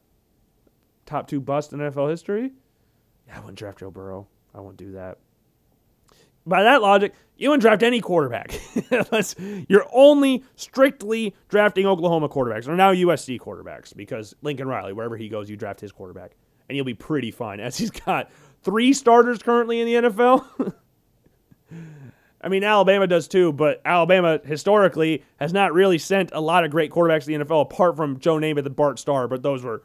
top two bust in NFL history. I wouldn't draft Joe Burrow. I won't do that. By that logic, you wouldn't draft any quarterback [LAUGHS] unless you're only strictly drafting Oklahoma quarterbacks or now USC quarterbacks because Lincoln Riley, wherever he goes, you draft his quarterback and you'll be pretty fine [LAUGHS] as he's got three starters currently in the NFL. [LAUGHS] I mean, Alabama does too, but Alabama historically has not really sent a lot of great quarterbacks to the NFL apart from Joe Namath and Bart Starr, but those were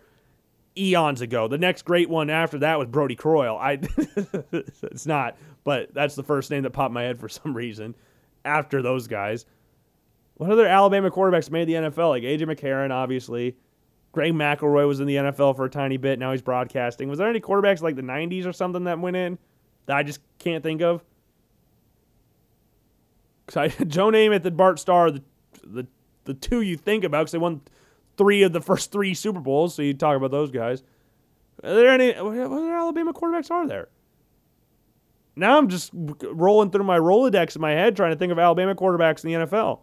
eons ago. The next great one after that was Brodie Croyle. I [LAUGHS] it's not, but that's the first name that popped my head for some reason. After those guys, what other Alabama quarterbacks made the NFL? Like AJ McCarron, obviously. Greg McElroy was in the NFL for a tiny bit. Now he's broadcasting. Was there any quarterbacks like the '90s or something that went in that I just can't think of? Cause I, Joe Namath and Bart Starr, the the the two you think about, because they won three of the first three Super Bowls. So you talk about those guys. Are there any what other Alabama quarterbacks are there? Now I'm just rolling through my Rolodex in my head trying to think of Alabama quarterbacks in the NFL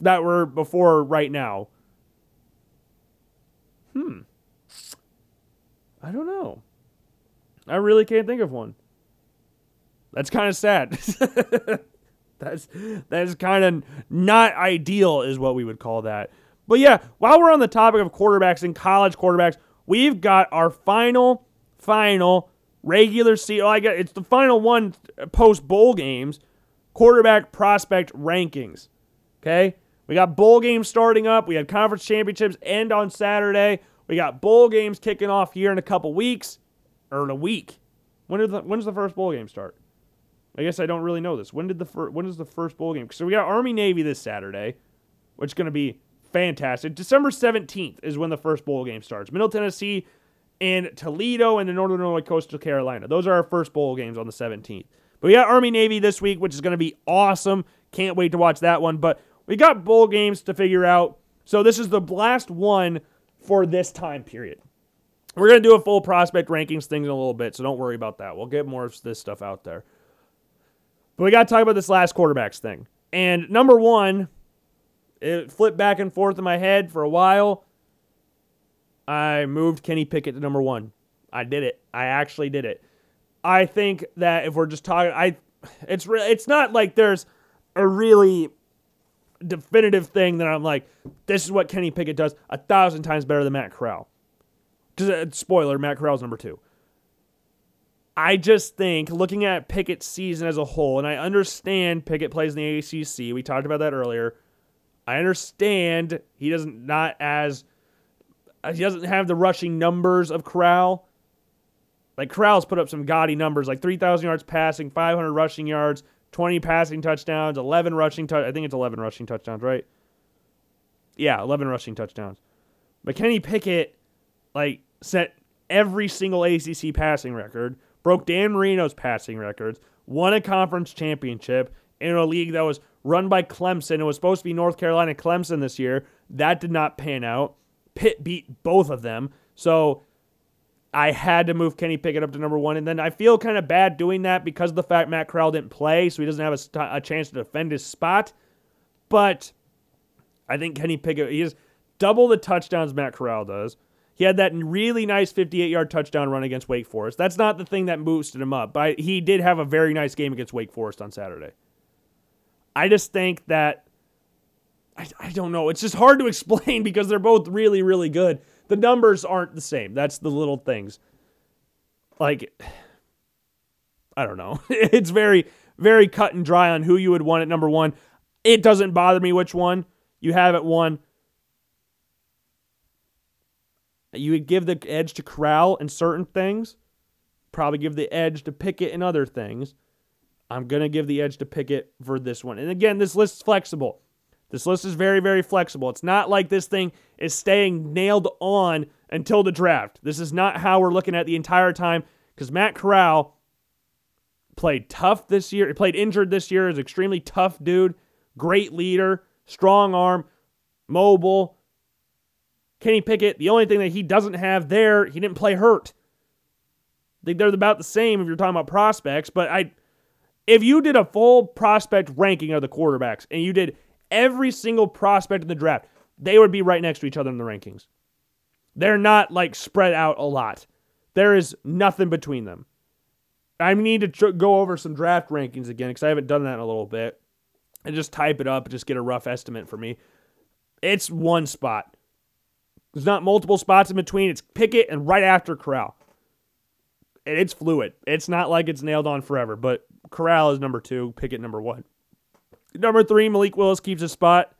that were before right now. Hmm. I don't know. I really can't think of one. That's kind of sad. [LAUGHS] That's that is kind of not ideal, is what we would call that. But yeah, while we're on the topic of quarterbacks and college quarterbacks, we've got our final, final regular season. Oh, I it's the final one post bowl games quarterback prospect rankings. Okay, we got bowl games starting up. We had conference championships end on Saturday. We got bowl games kicking off here in a couple weeks or in a week. When the, when does the first bowl game start? I guess I don't really know this. When did the fir- when is the first bowl game? So we got Army Navy this Saturday, which is going to be fantastic. December 17th is when the first bowl game starts. Middle Tennessee and Toledo and the Northern Illinois Coastal Carolina. Those are our first bowl games on the 17th. But we got Army Navy this week, which is going to be awesome. Can't wait to watch that one. But we got bowl games to figure out. So this is the last one for this time period. We're going to do a full prospect rankings thing in a little bit, so don't worry about that. We'll get more of this stuff out there. But we got to talk about this last quarterbacks thing. And number one, it flipped back and forth in my head for a while. I moved Kenny Pickett to number one. I did it. I actually did it. I think that if we're just talking, I it's re- it's not like there's a really definitive thing that I'm like, this is what Kenny Pickett does a thousand times better than Matt Corral. Because uh, spoiler, Matt Corral's number two. I just think looking at Pickett's season as a whole, and I understand Pickett plays in the ACC. We talked about that earlier. I understand he doesn't not as uh, he doesn't have the rushing numbers of Corral. Like Corral's put up some gaudy numbers, like 3,000 yards passing, 500 rushing yards, 20 passing touchdowns, 11 rushing touch. I think it's 11 rushing touchdowns, right? Yeah, 11 rushing touchdowns. But Kenny Pickett, like, set every single ACC passing record, broke Dan Marino's passing records, won a conference championship in a league that was run by Clemson. It was supposed to be North Carolina Clemson this year. That did not pan out. Pitt beat both of them. So I had to move Kenny Pickett up to number one. And then I feel kind of bad doing that because of the fact Matt Corral didn't play, so he doesn't have a, st- a chance to defend his spot. But I think Kenny Pickett, he has double the touchdowns Matt Corral does. He had that really nice 58 yard touchdown run against Wake Forest. That's not the thing that boosted him up, but he did have a very nice game against Wake Forest on Saturday. I just think that I, I don't know. It's just hard to [LAUGHS] explain because they're both really, really good. The numbers aren't the same. That's the little things. Like, I don't know. [LAUGHS] It's very, very cut and dry on who you would want at number one. It doesn't bother me which one you have at one. You would give the edge to Corral in certain things, probably give the edge to Pickett in other things. I'm going to give the edge to Pickett for this one. And again, this list's flexible. This list is very, very flexible. It's not like this thing is staying nailed on until the draft. This is not how we're looking at the entire time because Matt Corral played tough this year. He played injured this year. Is extremely tough dude, great leader, strong arm, mobile. Kenny Pickett, the only thing that he doesn't have there, he didn't play hurt. I think they're about the same if you're talking about prospects, but I if you did a full prospect ranking of the quarterbacks and you did every single prospect in the draft, they would be right next to each other in the rankings. They're not like spread out a lot. There is nothing between them. I need to tr- go over some draft rankings again because I haven't done that in a little bit. And just type it up, just get a rough estimate for me. It's one spot. There's not multiple spots in between. It's Pickett and right after Corral. And it's fluid. It's not like it's nailed on forever, but Corral is number two, Pickett number one. Number three, Malik Willis keeps his spot.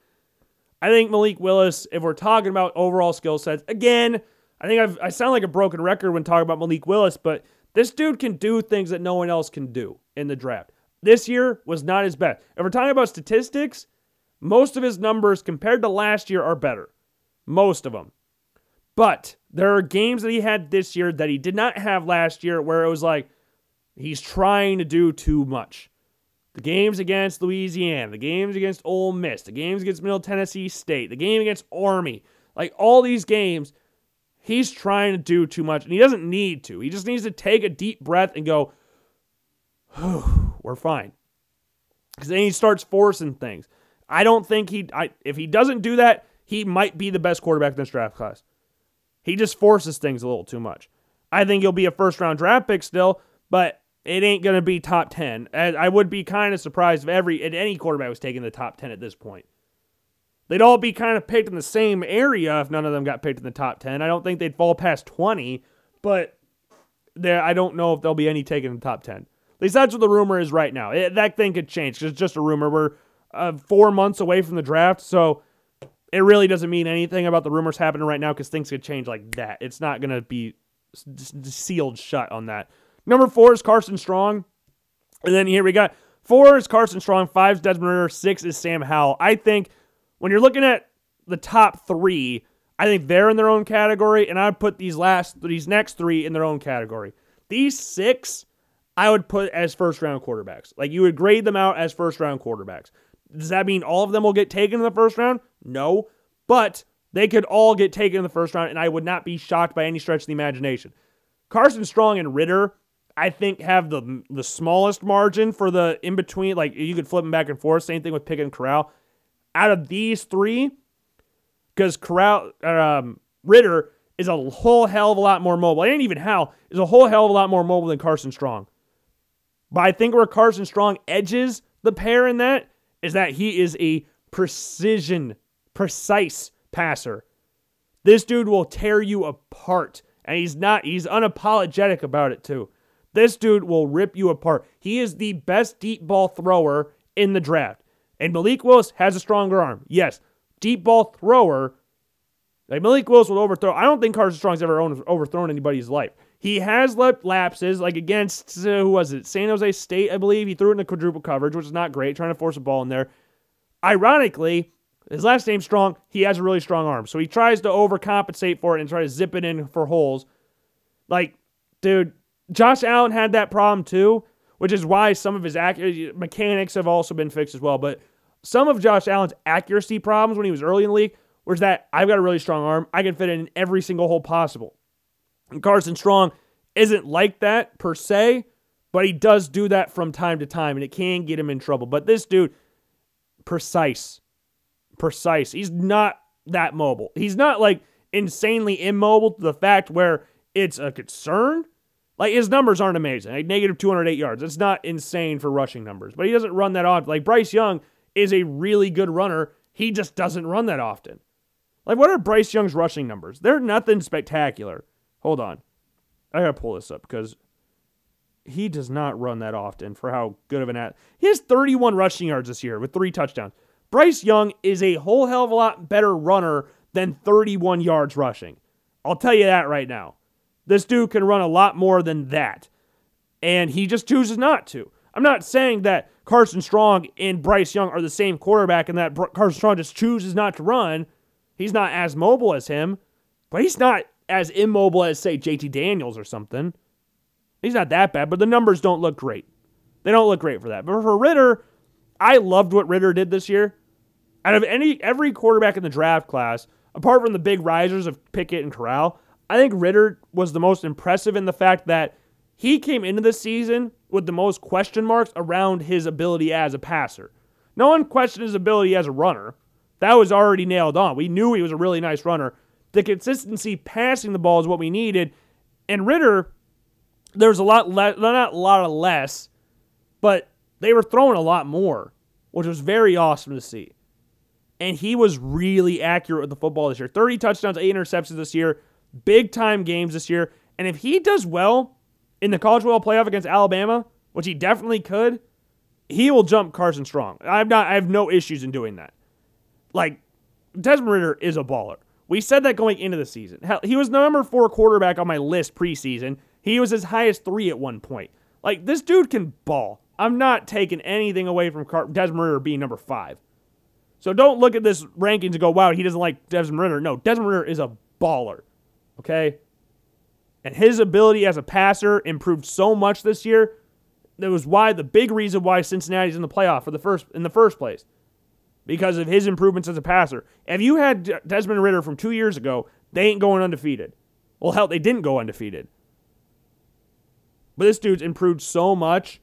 I think Malik Willis, if we're talking about overall skill sets, again, I think I've, I sound like a broken record when talking about Malik Willis, but this dude can do things that no one else can do in the draft. This year was not his best. If we're talking about statistics, most of his numbers compared to last year are better. Most of them. But there are games that he had this year that he did not have last year where it was like he's trying to do too much. The games against Louisiana, the games against Ole Miss, the games against Middle Tennessee State, the game against Army, like all these games, he's trying to do too much and he doesn't need to. He just needs to take a deep breath and go, we're fine. Because then he starts forcing things. I don't think he, I, if he doesn't do that, he might be the best quarterback in this draft class. He just forces things a little too much. I think he'll be a first round draft pick still, but it ain't going to be top 10. I would be kind of surprised if every if any quarterback was taking the top 10 at this point. They'd all be kind of picked in the same area if none of them got picked in the top 10. I don't think they'd fall past 20, but there I don't know if there'll be any taken in the top 10. At least that's what the rumor is right now. It, that thing could change because it's just a rumor. We're uh, four months away from the draft, so it really doesn't mean anything about the rumors happening right now because things could change like that. It's not going to be sealed shut on that. Number four is Carson Strong. And then here we got four is Carson Strong, five is Desmond Ridder, six is Sam Howell. I think when you're looking at the top three, I think they're in their own category, and I'd put these last these next three in their own category. These six, I would put as first round quarterbacks. Like you would grade them out as first round quarterbacks. Does that mean all of them will get taken in the first round? No. But they could all get taken in the first round, and I would not be shocked by any stretch of the imagination. Carson Strong and Ridder, I think have the the smallest margin for the in between. Like you could flip them back and forth. Same thing with Pick and Corral. Out of these three, because Corral um, Ridder is a whole hell of a lot more mobile. And even Howell is a whole hell of a lot more mobile than Carson Strong. But I think where Carson Strong edges the pair in that is that he is a precision, precise passer. This dude will tear you apart. And he's not, he's unapologetic about it too. This dude will rip you apart. He is the best deep ball thrower in the draft. And Malik Willis has a stronger arm. Yes, deep ball thrower. Like Malik Willis will overthrow. I don't think Carson Strong's ever overthrown anybody's life. He has left lapses, like against uh, who was it? San Jose State, I believe. He threw it in the quadruple coverage, which is not great, trying to force a ball in there. Ironically, his last name's Strong. He has a really strong arm, so he tries to overcompensate for it and try to zip it in for holes. Like, dude, Josh Allen had that problem too, which is why some of his ac- mechanics have also been fixed as well. But some of Josh Allen's accuracy problems when he was early in the league was that I've got a really strong arm. I can fit it in every single hole possible. And Carson Strong isn't like that per se, but he does do that from time to time, and it can get him in trouble. But this dude, precise, precise. He's not that mobile. He's not like insanely immobile to the fact where it's a concern, like his numbers aren't amazing. Like negative 208 yards. It's not insane for rushing numbers, but he doesn't run that often. Like Bryce Young is a really good runner. He just doesn't run that often. Like what are Bryce Young's rushing numbers? They're nothing spectacular. Hold on. I gotta pull this up because he does not run that often for how good of an at. He has 31 rushing yards this year with three touchdowns. Bryce Young is a whole hell of a lot better runner than 31 yards rushing. I'll tell you that right now. This dude can run a lot more than that. And he just chooses not to. I'm not saying that Carson Strong and Bryce Young are the same quarterback and that Carson Strong just chooses not to run. He's not as mobile as him, but he's not as immobile as, say, JT Daniels or something. He's not that bad, but the numbers don't look great. They don't look great for that. But for Ridder, I loved what Ridder did this year. Out of any every quarterback in the draft class, apart from the big risers of Pickett and Corral, I think Ridder was the most impressive in the fact that he came into the season with the most question marks around his ability as a passer. No one questioned his ability as a runner. That was already nailed on. We knew he was a really nice runner. The consistency passing the ball is what we needed. And Ridder, there was a lot less, not a lot of less, but they were throwing a lot more, which was very awesome to see. And he was really accurate with the football this year. 30 touchdowns, 8 interceptions this year, big time games this year. And if he does well in the college football playoff against Alabama, which he definitely could, he will jump Carson Strong. I've not I have no issues in doing that. Like Desmond Ridder is a baller. We said that going into the season. Hell, he was number four quarterback on my list preseason. He was as high as three at one point. Like this dude can ball. I'm not taking anything away from Car- Desmond Ridder being number five. So don't look at this rankings and go, wow, he doesn't like Desmond Ridder. No, Desmond Ridder is a baller. Okay? And his ability as a passer improved so much this year. That was why the big reason why Cincinnati's in the playoff for the first in the first place. Because of his improvements as a passer. If you had Desmond Ridder from two years ago, they ain't going undefeated. Well, hell, they didn't go undefeated. But this dude's improved so much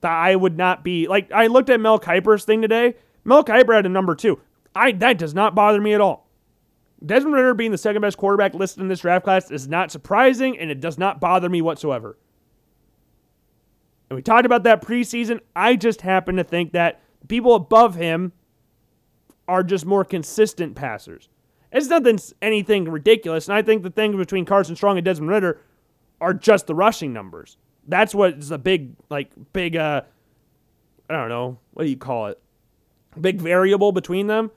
that I would not be like I looked at Mel Kiper's thing today. Mel Kiper had a number two. I that does not bother me at all. Desmond Ridder being the second best quarterback listed in this draft class is not surprising, and it does not bother me whatsoever. And we talked about that preseason. I just happen to think that people above him are just more consistent passers. It's nothing anything ridiculous, and I think the thing between Carson Strong and Desmond Ridder are just the rushing numbers. That's what's the big, like, big, uh, I don't know, what do you call it? Big variable between them.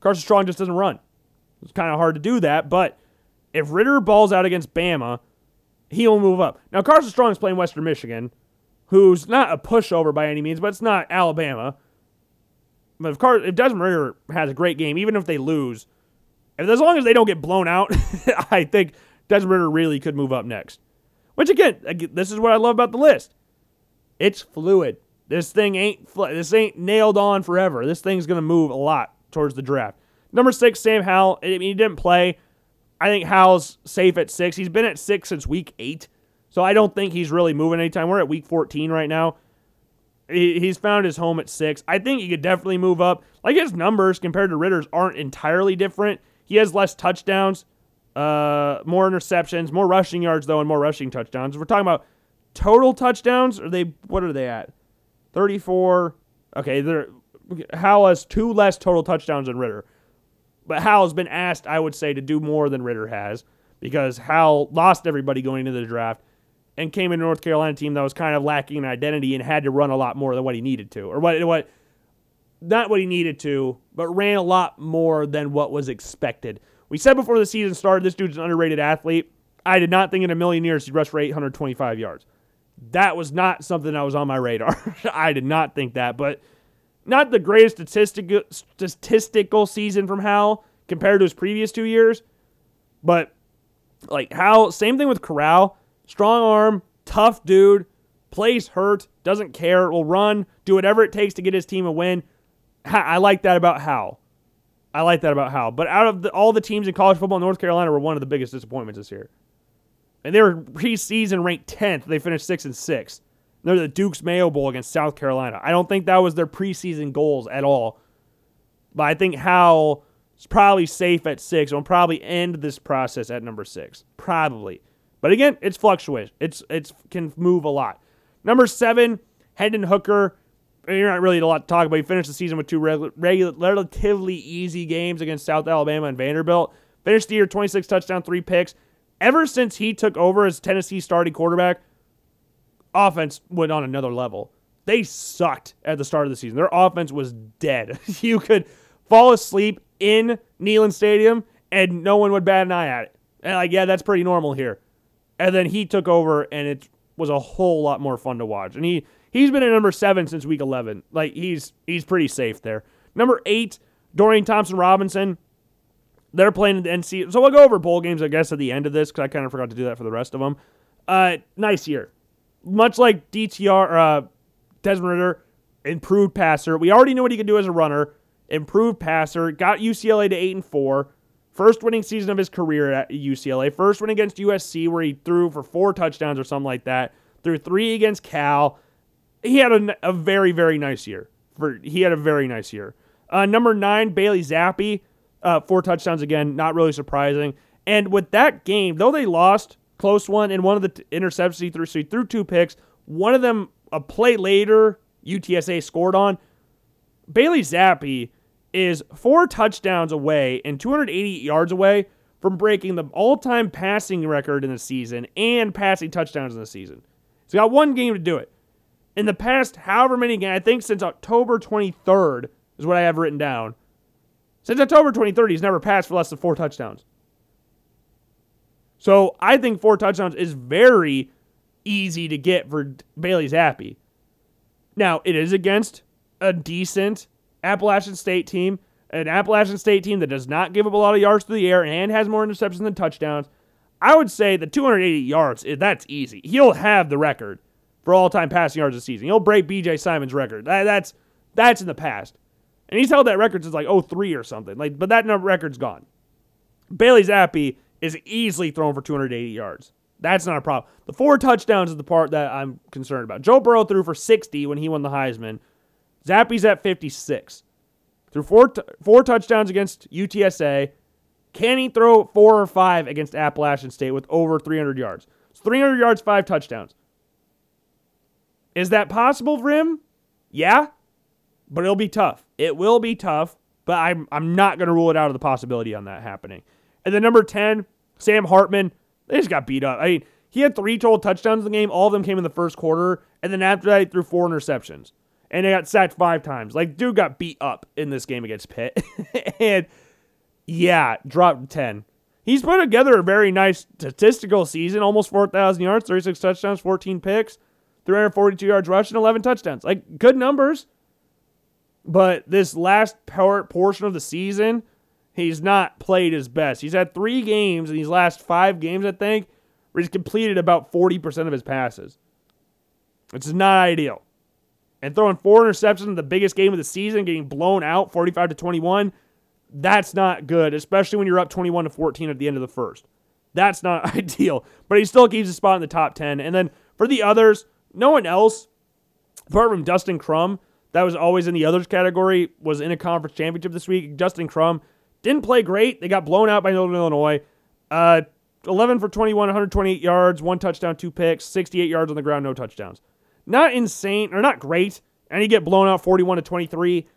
Carson Strong just doesn't run. It's kind of hard to do that, but if Ridder balls out against Bama, he'll move up. Now, Carson Strong is playing Western Michigan, who's not a pushover by any means, but it's not Alabama. But if, Car- if Desmond Ridder has a great game, even if they lose, if, as long as they don't get blown out, [LAUGHS] I think Desmond Ridder really could move up next. Which again, this is what I love about the list. It's fluid. This thing ain't this ain't nailed on forever. This thing's gonna move a lot towards the draft. Number six, Sam Howell. I mean, he didn't play. I think Howell's safe at six. He's been at six since week eight, so I don't think he's really moving anytime. We're at week 14 right now. He's found his home at six. I think he could definitely move up. Like his numbers compared to Ridder's aren't entirely different. He has less touchdowns. Uh, more interceptions, more rushing yards though, and more rushing touchdowns. We're talking about total touchdowns. Are they? What are they at? Thirty-four. Okay, they're has two less total touchdowns than Ridder, but Howell has been asked, I would say, to do more than Ridder has because Howell lost everybody going into the draft and came in a North Carolina team that was kind of lacking an identity and had to run a lot more than what he needed to, or what what not what he needed to, but ran a lot more than what was expected. We said before the season started, this dude's an underrated athlete. I did not think in a million years he'd rush for 825 yards. That was not something that was on my radar. [LAUGHS] I did not think that, but not the greatest statistical statistical season from Howell compared to his previous two years. But like Howell, same thing with Corral. Strong arm, tough dude, plays hurt, doesn't care, will run, do whatever it takes to get his team a win. I like that about Howell. I like that about Howell. But out of the, all the teams in college football, North Carolina were one of the biggest disappointments this year. And they were preseason ranked 10th. They finished 6 and 6. They're the Duke's Mayo Bowl against South Carolina. I don't think that was their preseason goals at all. But I think Howell is probably safe at 6 and will probably end this process at number 6. Probably. But again, it's fluctuates. It's it's can move a lot. Number 7, Hendon Hooker you're not really a lot to talk about. He finished the season with two regu- regu- relatively easy games against South Alabama and Vanderbilt. Finished the year 26 touchdown, three picks. Ever since he took over as Tennessee starting quarterback, offense went on another level. They sucked at the start of the season. Their offense was dead. [LAUGHS] you could fall asleep in Neyland Stadium and no one would bat an eye at it. And like, yeah, that's pretty normal here. And then he took over and it was a whole lot more fun to watch. And he he's been at number seven since week 11. Like he's he's pretty safe there. Number eight, Dorian Thompson Robinson. They're playing in the NC. So we'll go over bowl games, I guess, at the end of this because I kind of forgot to do that for the rest of them. Uh, nice year. Much like DTR, uh, Desmond Ridder, improved passer. We already knew what he could do as a runner. Improved passer. Got UCLA to eight and four. First winning season of his career at UCLA. First win against USC where he threw for four touchdowns or something like that. Threw three against Cal. He had a, a very very nice year. For he had a very nice year. Uh, number nine, Bailey Zappe. uh, four touchdowns again. Not really surprising. And with that game, though they lost, close one, and one of the t- interceptions he threw, so he threw two picks. One of them, a play later, UTSA scored on. Bailey Zappe is four touchdowns away and 280 yards away from breaking the all-time passing record in the season and passing touchdowns in the season. He's got one game to do it. In the past, however many games, I think since October 23rd is what I have written down. Since October 23rd, he's never passed for less than four touchdowns. So I think four touchdowns is very easy to get for Bailey Zappe. Now, it is against a decent Appalachian State team, an Appalachian State team that does not give up a lot of yards through the air and has more interceptions than touchdowns. I would say the 280 yards, that's easy. He'll have the record for all-time passing yards this season. He'll break BJ Symons' record. That, that's that's in the past. And he's held that record since like 03 or something. Like, but that record's gone. Bailey Zappe is easily thrown for 280 yards. That's not a problem. The four touchdowns is the part that I'm concerned about. Joe Burrow threw for 60 when he won the Heisman. Zappe's at 56. Through four, t- four touchdowns against UTSA. Can he throw four or five against Appalachian State with over 300 yards? It's 300 yards, five touchdowns. Is that possible for him? Yeah, but it'll be tough. It will be tough, but I'm, I'm not going to rule it out of the possibility on that happening. And then number 10, Sam Hartman. They just got beat up. I mean, he had three total touchdowns in the game. All of them came in the first quarter. And then after that, he threw four interceptions. And they got sacked five times. Like, dude got beat up in this game against Pitt. [LAUGHS] and yeah, dropped 10. He's put together a very nice statistical season almost 4,000 yards, 36 touchdowns, 14 picks, 342 yards rushing, 11 touchdowns. Like, good numbers. But this last part portion of the season, he's not played his best. He's had three games in these last five games, I think, where he's completed about 40% of his passes. It's not ideal. And throwing four interceptions in the biggest game of the season, getting blown out 45 to 21, that's not good, especially when you're up 21 to 14 at the end of the first. That's not [LAUGHS] ideal. But he still keeps a spot in the top 10. And then for the others, no one else, apart from Dustin Crum, that was always in the others category, was in a conference championship this week. Dustin Crum didn't play great. They got blown out by Northern Illinois. Uh, 11 for 21, 128 yards, one touchdown, two picks, 68 yards on the ground, no touchdowns. Not insane, or not great. And he get blown out 41 to 23.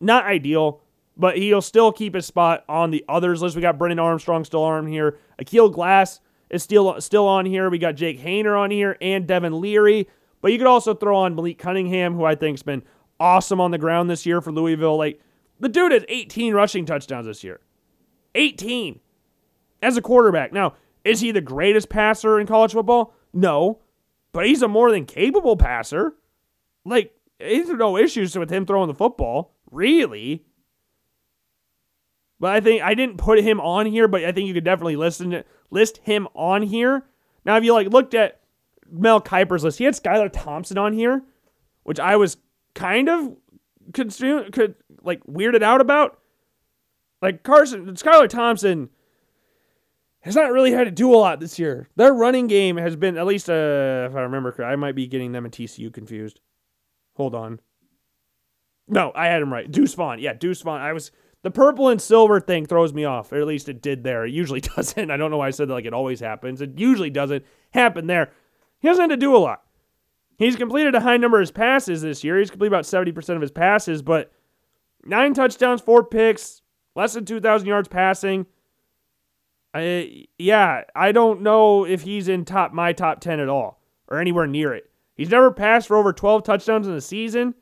Not ideal, but he'll still keep his spot on the others list. We got Brennan Armstrong still on here. Aqeel Glass is still still on here. We got Jake Haener on here and Devin Leary. But you could also throw on Malik Cunningham, who I think's been awesome on the ground this year for Louisville. Like the dude has 18 rushing touchdowns this year. 18 as a quarterback. Now, is he the greatest passer in college football? No, but he's a more than capable passer. Like, there's no issues with him throwing the football, really. But I think I didn't put him on here, but I think you could definitely listen to, list him on here. Now, if you like looked at Mel Kiper's list, he had Skylar Thompson on here, which I was kind of consumed, could like weirded out about. Like Carson, Skylar Thompson has not really had to do a lot this year. Their running game has been at least, uh, if I remember correctly, I might be getting them and TCU confused. Hold on. No, I had him right. Deuce Vaughn. Yeah, Deuce Vaughn. I was the purple and silver thing throws me off, or at least it did there. It usually [LAUGHS] doesn't. I don't know why I said that like it always happens. It usually doesn't happen there. He hasn't had to do a lot. He's completed a high number of his passes this year. He's completed about 70% of his passes, but nine touchdowns, four picks, less than 2,000 yards passing. I, yeah, I don't know if he's in top my top 10 at all or anywhere near it. He's never passed for over 12 touchdowns in a season.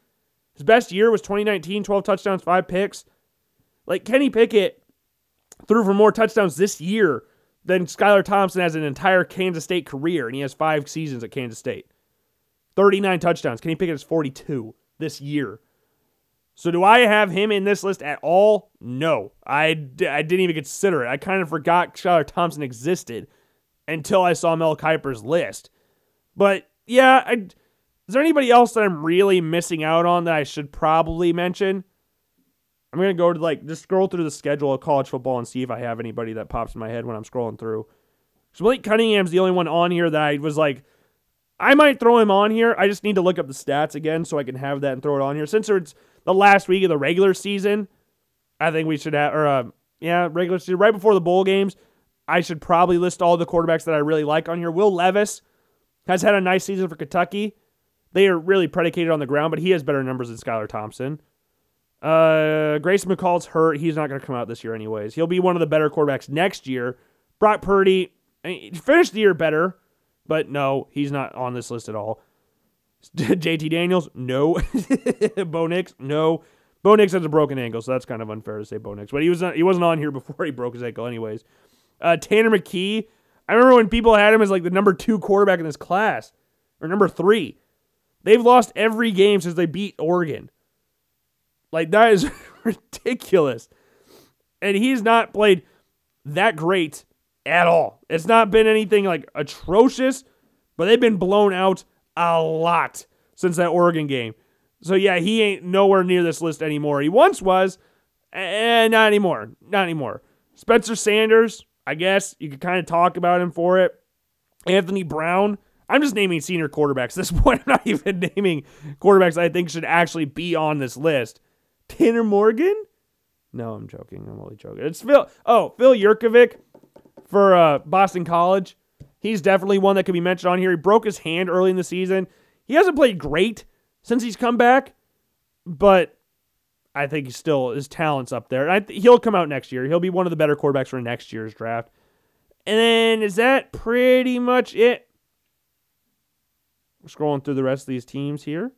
His best year was 2019, 12 touchdowns, five picks. Like Kenny Pickett threw for more touchdowns this year than Skylar Thompson has an entire Kansas State career, and he has five seasons at Kansas State. 39 touchdowns. Kenny Pickett has 42 this year. So do I have him in this list at all? No. I, I didn't even consider it. I kind of forgot Skylar Thompson existed until I saw Mel Kiper's list. But yeah, I, is there anybody else that I'm really missing out on that I should probably mention? I'm gonna go to like just scroll through the schedule of college football and see if I have anybody that pops in my head when I'm scrolling through. So Malik Cunningham's the only one on here that I was like, I might throw him on here. I just need to look up the stats again so I can have that and throw it on here. Since it's the last week of the regular season, I think we should have, or uh, yeah, regular season right before the bowl games. I should probably list all the quarterbacks that I really like on here. Will Levis has had a nice season for Kentucky. They are really predicated on the ground, but he has better numbers than Skylar Thompson. Uh, Grayson McCall's hurt. He's not going to come out this year, anyways. He'll be one of the better quarterbacks next year. Brock Purdy I mean, finished the year better, but no, he's not on this list at all. [LAUGHS] JT Daniels, no. [LAUGHS] Bo Nix, no. Bo Nix has a broken ankle, so that's kind of unfair to say Bo Nix. But he was not, he wasn't on here [LAUGHS] before he broke his ankle, anyways. Uh, Tanner McKee. I remember when people had him as like the number two quarterback in this class, or number three. They've lost every game since they beat Oregon. Like that is ridiculous. And he's not played that great at all. It's not been anything like atrocious, but they've been blown out a lot since that Oregon game. So yeah, he ain't nowhere near this list anymore. He once was, and not anymore. Not anymore. Spencer Sanders, I guess you could kind of talk about him for it. Anthony Brown. I'm just naming senior quarterbacks this [LAUGHS] point. I'm not even naming quarterbacks I think should actually be on this list. Tanner Morgan? No, I'm joking. I'm only joking. It's Phil. Oh, Phil Jurkovec for uh, Boston College. He's definitely one that could be mentioned on here. He broke his hand early in the season. He hasn't played great since he's come back, but I think he still his talent's up there. I, he'll come out next year. He'll be one of the better quarterbacks for next year's draft. And then is that pretty much it? We're scrolling through the rest of these teams here,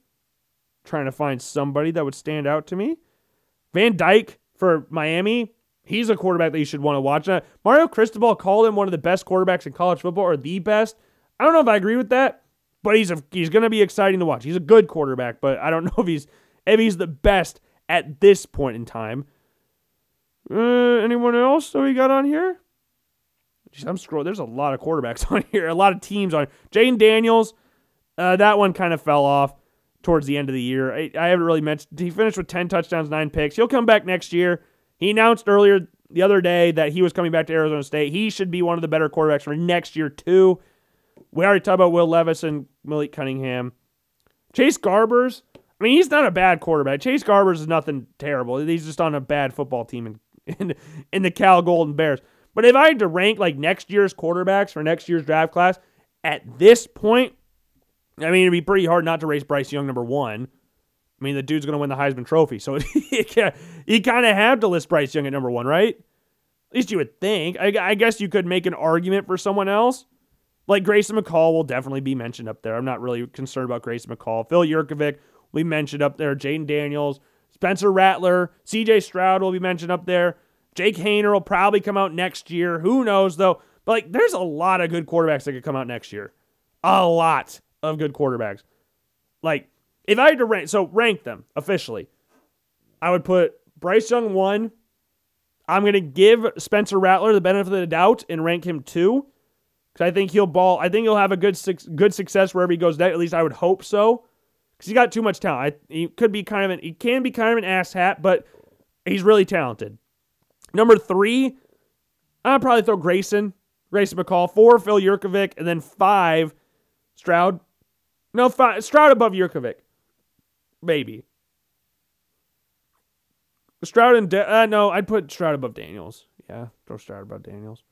trying to find somebody that would stand out to me. Van Dyke for Miami, he's a quarterback that you should want to watch. Uh, Mario Cristobal called him one of the best quarterbacks in college football, or the best. I don't know if I agree with that, but he's a, he's going to be exciting to watch. He's a good quarterback, but I don't [LAUGHS] know if he's if he's the best at this point in time. Uh, anyone else that we got on here? Jeez, I'm scrolling. There's a lot of quarterbacks [LAUGHS] on here, a lot of teams on. Jayden Daniels, uh, that one kind of fell off towards the end of the year. I, I haven't really mentioned. He finished with 10 touchdowns, nine picks. He'll come back next year. He announced earlier the other day that he was coming back to Arizona State. He should be one of the better quarterbacks for next year, too. We already talked about Will Levis and Malik Cunningham. Chase Garbers, I mean, he's not a bad quarterback. Chase Garbers is nothing terrible. He's just on a bad football team in, [LAUGHS] in, in the Cal Golden Bears. But if I had to rank like next year's quarterbacks for next year's draft class, at this point, I mean, it'd be pretty hard not to race Bryce Young number one. I mean, the dude's going to win the Heisman Trophy, so you kind of have to list Bryce Young at number one, right? At least you would think. I, I, guess you could make an argument for someone else. Like Grayson McCall will definitely be mentioned up there. I'm not really concerned about Grayson McCall. Phil Jurkovec, we mentioned up there. Jayden Daniels, Spencer Rattler, CJ Stroud will be mentioned up there. Jake Haener will probably come out next year. Who knows, though? But like, there's a lot of good quarterbacks that could come out next year. A lot of good quarterbacks. Like, if I had to rank, so rank them officially, I would put Bryce Young one. I'm going to give Spencer Rattler the benefit of the doubt and rank him two because I think he'll ball. I think he'll have a good good success wherever he goes. At least I would hope so because he's got too much talent. I, he could be kind of an, he can be kind of an ass hat, but he's really talented. Number three, I'd probably throw Grayson, Grayson McCall. Four, Phil Jurkovec, and then five, Stroud. No, five, Stroud above Jurkovec. Maybe. Stroud and De- uh, no, I'd put Stroud above Daniels. Yeah, throw Stroud above Daniels.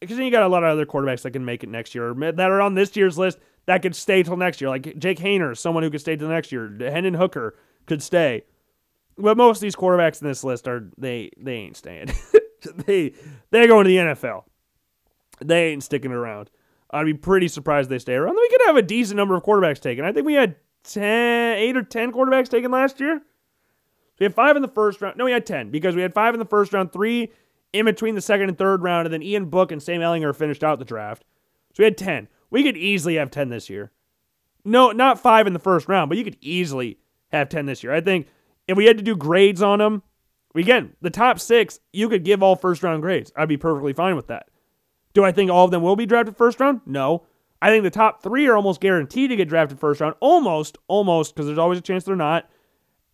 Because then you got a lot of other quarterbacks that can make it next year that are on this year's list that could stay till next year. Like Jake Haener, someone who could stay till next year. Hendon Hooker could stay. But most of these quarterbacks in this list are they they ain't staying. [LAUGHS] they they're going to the NFL. They ain't sticking around. I'd be pretty surprised they stay around. We could have a decent number of quarterbacks taken. I think we had 10, 8 or 10 quarterbacks taken last year. We had five in the first round. No, we had 10 because we had five in the first round, three in between the second and third round, and then Ian Book and Sam Ehlinger finished out the draft. So we had 10. We could easily have 10 this year. No, not five in the first round, but you could easily have 10 this year. I think if we had to do grades on them, again, the top six, you could give all first round grades. I'd be perfectly fine with that. Do I think all of them will be drafted first round? No. I think the top three are almost guaranteed to get drafted first round. Almost, almost, because there's always a chance they're not.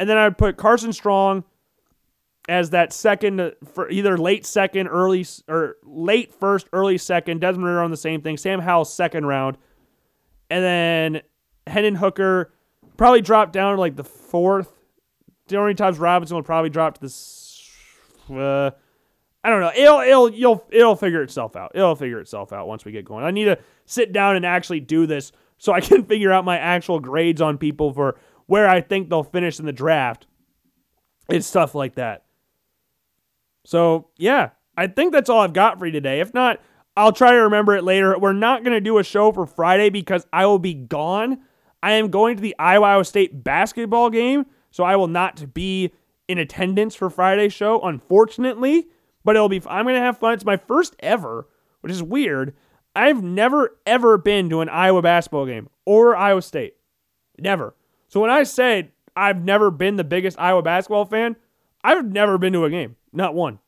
And then I would put Carson Strong as that second for either late second, early or late first, early second. Desmond Ridder on the same thing. Sam Howell second round, and then Hendon Hooker probably dropped down to like the fourth. Dorian Thompson Robinson will probably drop to this. Uh, I don't know. It'll it'll you'll it'll figure itself out. It'll figure itself out once we get going. I need to sit down and actually do this so I [LAUGHS] can figure out my actual grades on people for where I think they'll finish in the draft. It's stuff like that. So yeah, I think that's all I've got for you today. If not, I'll try to remember it later. We're not to do a show for Friday because I will be gone. I am going to the Iowa State basketball game, so I will not be in attendance for Friday's show, unfortunately. But it'll be. I'm to have fun. It's my first ever, which is weird. I've never ever been to an Iowa basketball game or Iowa State, never. So when I say I've never been the biggest Iowa basketball fan, I've never been to a game, not one.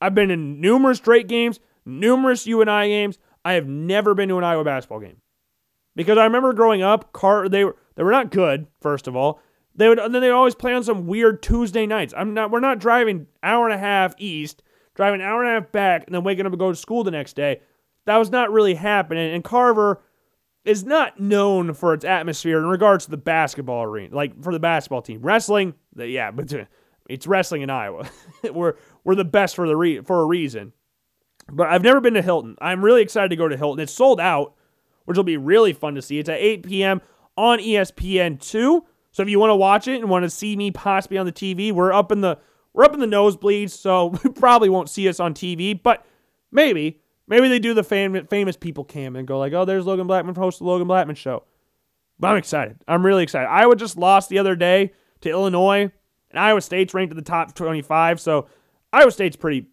I've been in numerous straight games, numerous UNI games. I have never been to an Iowa basketball game. Because I remember growing up, car they were they were not good, first of all. They would then they'd always play on some weird Tuesday nights. I'm not we're not driving hour and a half east, driving an hour and a half back, and then waking up to go to school the next day. That was not really happening. And Carver is not known for its atmosphere in regards to the basketball arena, like for the basketball team. Wrestling, yeah, but it's wrestling in Iowa. [LAUGHS] we're we're the best for the re- for a reason. But I've never been to Hilton. I'm really excited to go to Hilton. It's sold out, which will be really fun to see. It's at 8 p.m. on ESPN2. So if you want to watch it and want to see me possibly on the TV, we're up in the we're up in the nosebleeds, so [LAUGHS] we probably won't see us on TV, but maybe maybe they do the fam- famous people cam and go like, "Oh, there's Logan Blackman host the Logan Blackman show." But I'm excited. I'm really excited. Iowa just lost the other day to Illinois and Iowa State's ranked in the top 25, so Iowa State's pretty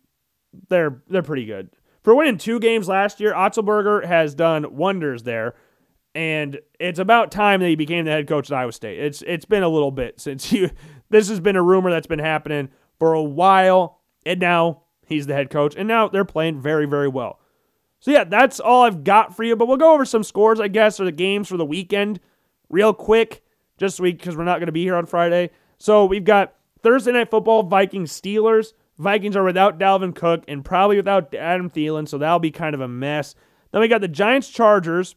they're they're pretty good. For winning two games last year, Otzelberger has done wonders there. And it's about time that he became the head coach at Iowa State. It's it's been a little bit since you [LAUGHS] this has been a rumor that's been happening for a while. And now he's the head coach. And now they're playing very, very well. So yeah, that's all I've got for you. But we'll go over some scores, I guess, or the games for the weekend real quick, just so we because we're not going to be here on Friday. So we've got Thursday night football, Vikings Steelers. Vikings are without Dalvin Cook and probably without Adam Thielen, so that'll be kind of a mess. Then we got the Giants Chargers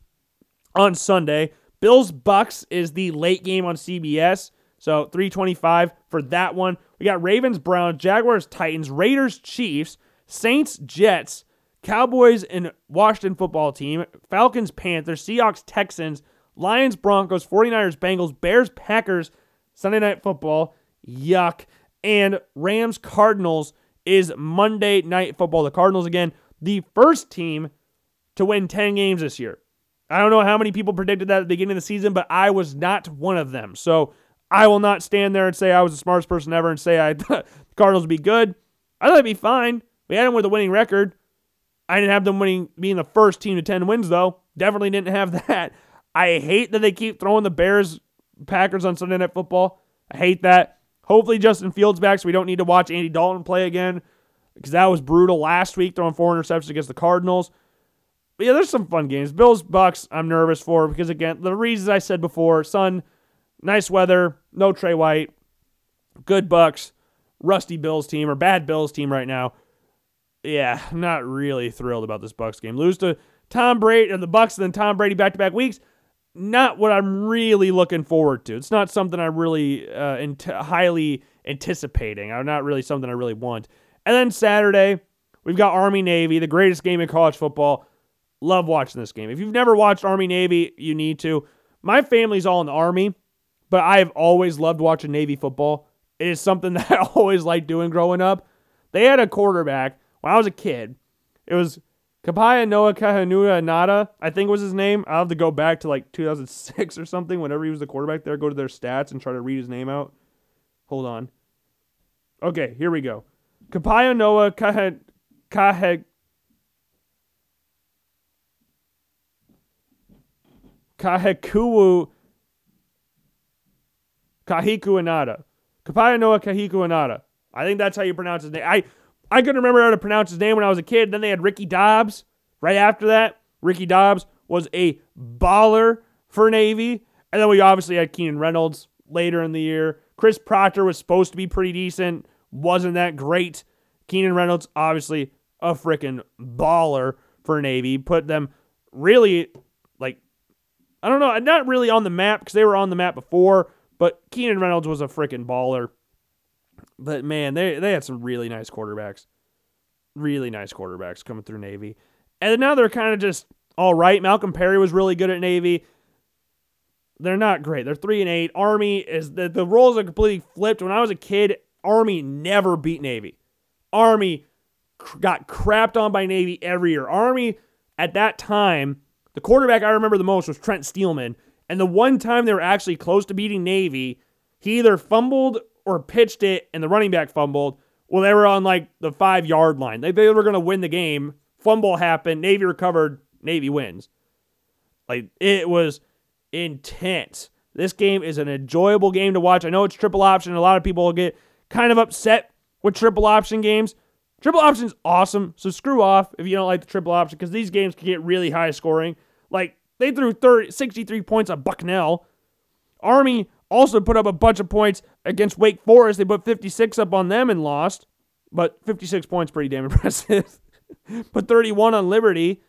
on Sunday. Bills Bucks is the late game on CBS. So 325 for that one. We got Ravens Browns, Jaguars Titans, Raiders Chiefs, Saints Jets, Cowboys and Washington football team, Falcons Panthers, Seahawks Texans, Lions Broncos, 49ers Bengals, Bears Packers, Sunday Night Football. Yuck. And Rams Cardinals is Monday Night Football. The Cardinals, again, the first team to win 10 games this year. I don't know how many people predicted that at the beginning of the season, but I was not one of them. So I will not stand there and say I was the smartest person ever and say I thought [LAUGHS] the Cardinals would be good. I thought it'd be fine. We had them with a winning record. I didn't have them winning being the first team to 10 wins, though. Definitely didn't have [LAUGHS] that. I hate that they keep throwing the Bears Packers on Sunday Night Football. I hate that. Hopefully Justin Fields back so we don't need to watch Andy Dalton play again because that was brutal last week throwing four interceptions against the Cardinals. But yeah, there's some fun games. Bills Bucks I'm nervous for because again, the reasons I said before, sun, nice weather, no Tre White, good Bucks, rusty Bills team or bad Bills team right now. Yeah, not really thrilled about this Bucks game. Lose to Tom Brady and the Bucks and then Tom Brady back to back weeks not what I'm really looking forward to. It's not something I'm really uh, highly anticipating. I'm not really something I really want. And then Saturday, we've got Army Navy, the greatest game in college football. Love watching this game. If you've never watched Army Navy, you need to. My family's all in the Army, but I have always loved watching Navy football. It is something [LAUGHS] that I always liked doing growing up. They had a quarterback when I was a kid. It was Kapaya Noah Kahanua Nada, I think was his name. I'll have to go back to like 2006 or something, whenever he was the quarterback there, go to their stats and try to read his name out. Hold on. Okay, here we go. Kapayo Noah Kahe, Kahe, Kahekuwu Kahiku Inada. Kapayo Noah Kahiku Inada. I think that's how you pronounce his name. I, I couldn't remember how to pronounce his name when I was a kid. Then they had Ricky Dobbs right after that. Ricky Dobbs was a baller for Navy. And then we obviously had Keenan Reynolds later in the year. Kriss Proctor was supposed to be pretty decent, wasn't that great. Keenan Reynolds, obviously a freaking baller for Navy. Put them really, I don't know, uh, not really on the map because they were on the map before, but Keenan Reynolds was a freaking baller. But man, they, they had some really nice quarterbacks. Really nice quarterbacks coming through Navy. And now they're kind of just all right. Malcolm Perry was really good at Navy. They're not great. They're three and eight. Army is the, the roles are completely flipped. When I was a kid, Army never beat Navy. Army got crapped on by Navy every year. Army at that time, the quarterback I remember the most was Trent Steelman. And the one time they were actually close to beating Navy, he either fumbled or pitched it and the running back fumbled. Well, they were on like the five yard line. They, they were going to win the game. Fumble happened. Navy recovered. Navy wins. Like it was intense. This game is an enjoyable game to watch. I know it's triple option. A lot of people get kind of upset with triple option games. Triple option's awesome, so screw off if you don't like the triple option because these games can get really high scoring. Like they threw 30, 63 points on Bucknell. Army also put up a bunch of points against Wake Forest. They put 56 up on them and lost, but 56 points pretty damn [LAUGHS] impressive. put 31 on Liberty.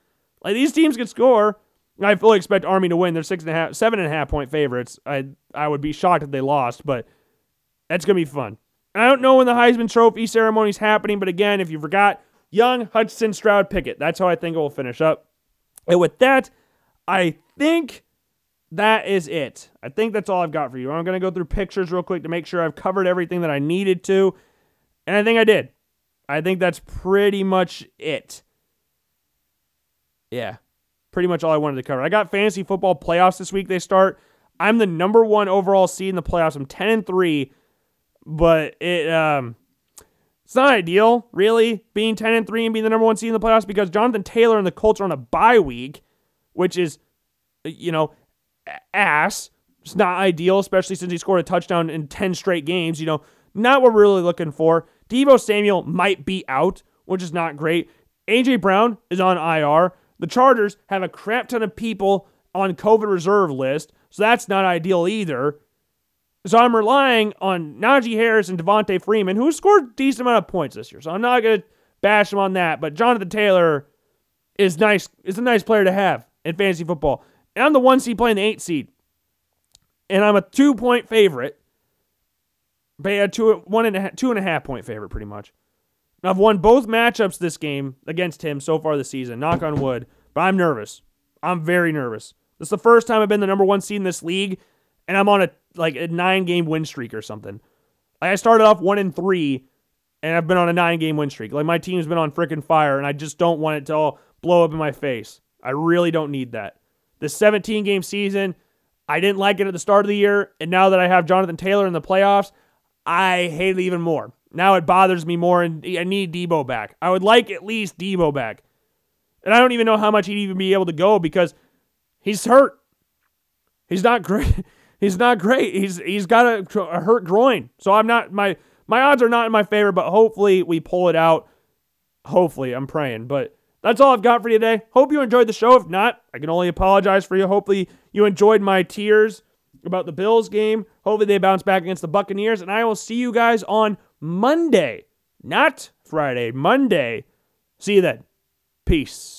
Like these teams can score. I fully expect Army to win. They're six and a half, seven and a half point favorites. I I would be shocked if they lost, but that's gonna be fun. I don't know when the Heisman Trophy ceremony is happening, but again, if you forgot, Young, Hudson, Stroud, Pickett. That's how I think it will finish up. And with that, I think that is it. I think that's all I've got for you. I'm gonna go through pictures real quick to make sure I've covered everything that I needed to, and I think I did. I think that's pretty much it. Yeah pretty much all I wanted to cover. I got fantasy football playoffs this week. They start. I'm the number one overall seed in the playoffs. I'm 10 and three, but it um it's not ideal, really, being 10 and 3 and being the number one seed in the playoffs because Jonathan Taylor and the Colts are on a bye week, which is, uh, you know, ass. It's not ideal, especially since he scored a touchdown in 10 straight games. You know, not what we're really looking for. Deebo Samuel might be out, which is not great. AJ Brown is on IR. The Chargers have a crap ton of people on COVID reserve list, so that's not ideal either. So I'm relying on Najee Harris and Devonta Freeman, who scored a decent amount of points this year. So I'm not gonna bash him on that. But Jonathan Taylor is nice. Is a nice player to have in fantasy football. And I'm the one seed playing the eight seed, and I'm a two point favorite. Pay a two one and a half, two and a half point favorite, pretty much. I've won both matchups this game against him so far this season. Knock on wood. But I'm nervous. I'm very nervous. This is the first time I've been the number one seed in this league, and I'm on a like a nine game win streak or something. Like I started off one and three, and I've been on a nine game win streak. Like my team's been on freaking fire, and I just don't want it to all blow up in my face. I really don't need that. The 17 game season, I didn't like it at the start of the year, and now that I have Jonathan Taylor in the playoffs, I hate it even more. Now it bothers me more, and I need Deebo back. I would like at least Deebo back. And I don't even know how much he'd even be able to go because he's hurt. He's not great. [LAUGHS] He's not great. He's he's got a, a hurt groin. So I'm not my my odds are not in my favor, but hopefully we pull it out. Hopefully, I'm praying. But that's all I've got for you today. Hope you enjoyed the show. If not, I can only apologize for you. Hopefully, you enjoyed my tears about the Bills game. Hopefully, they bounce back against the Buccaneers. And I will see you guys on Monday, not Friday, Monday. See you then. Peace.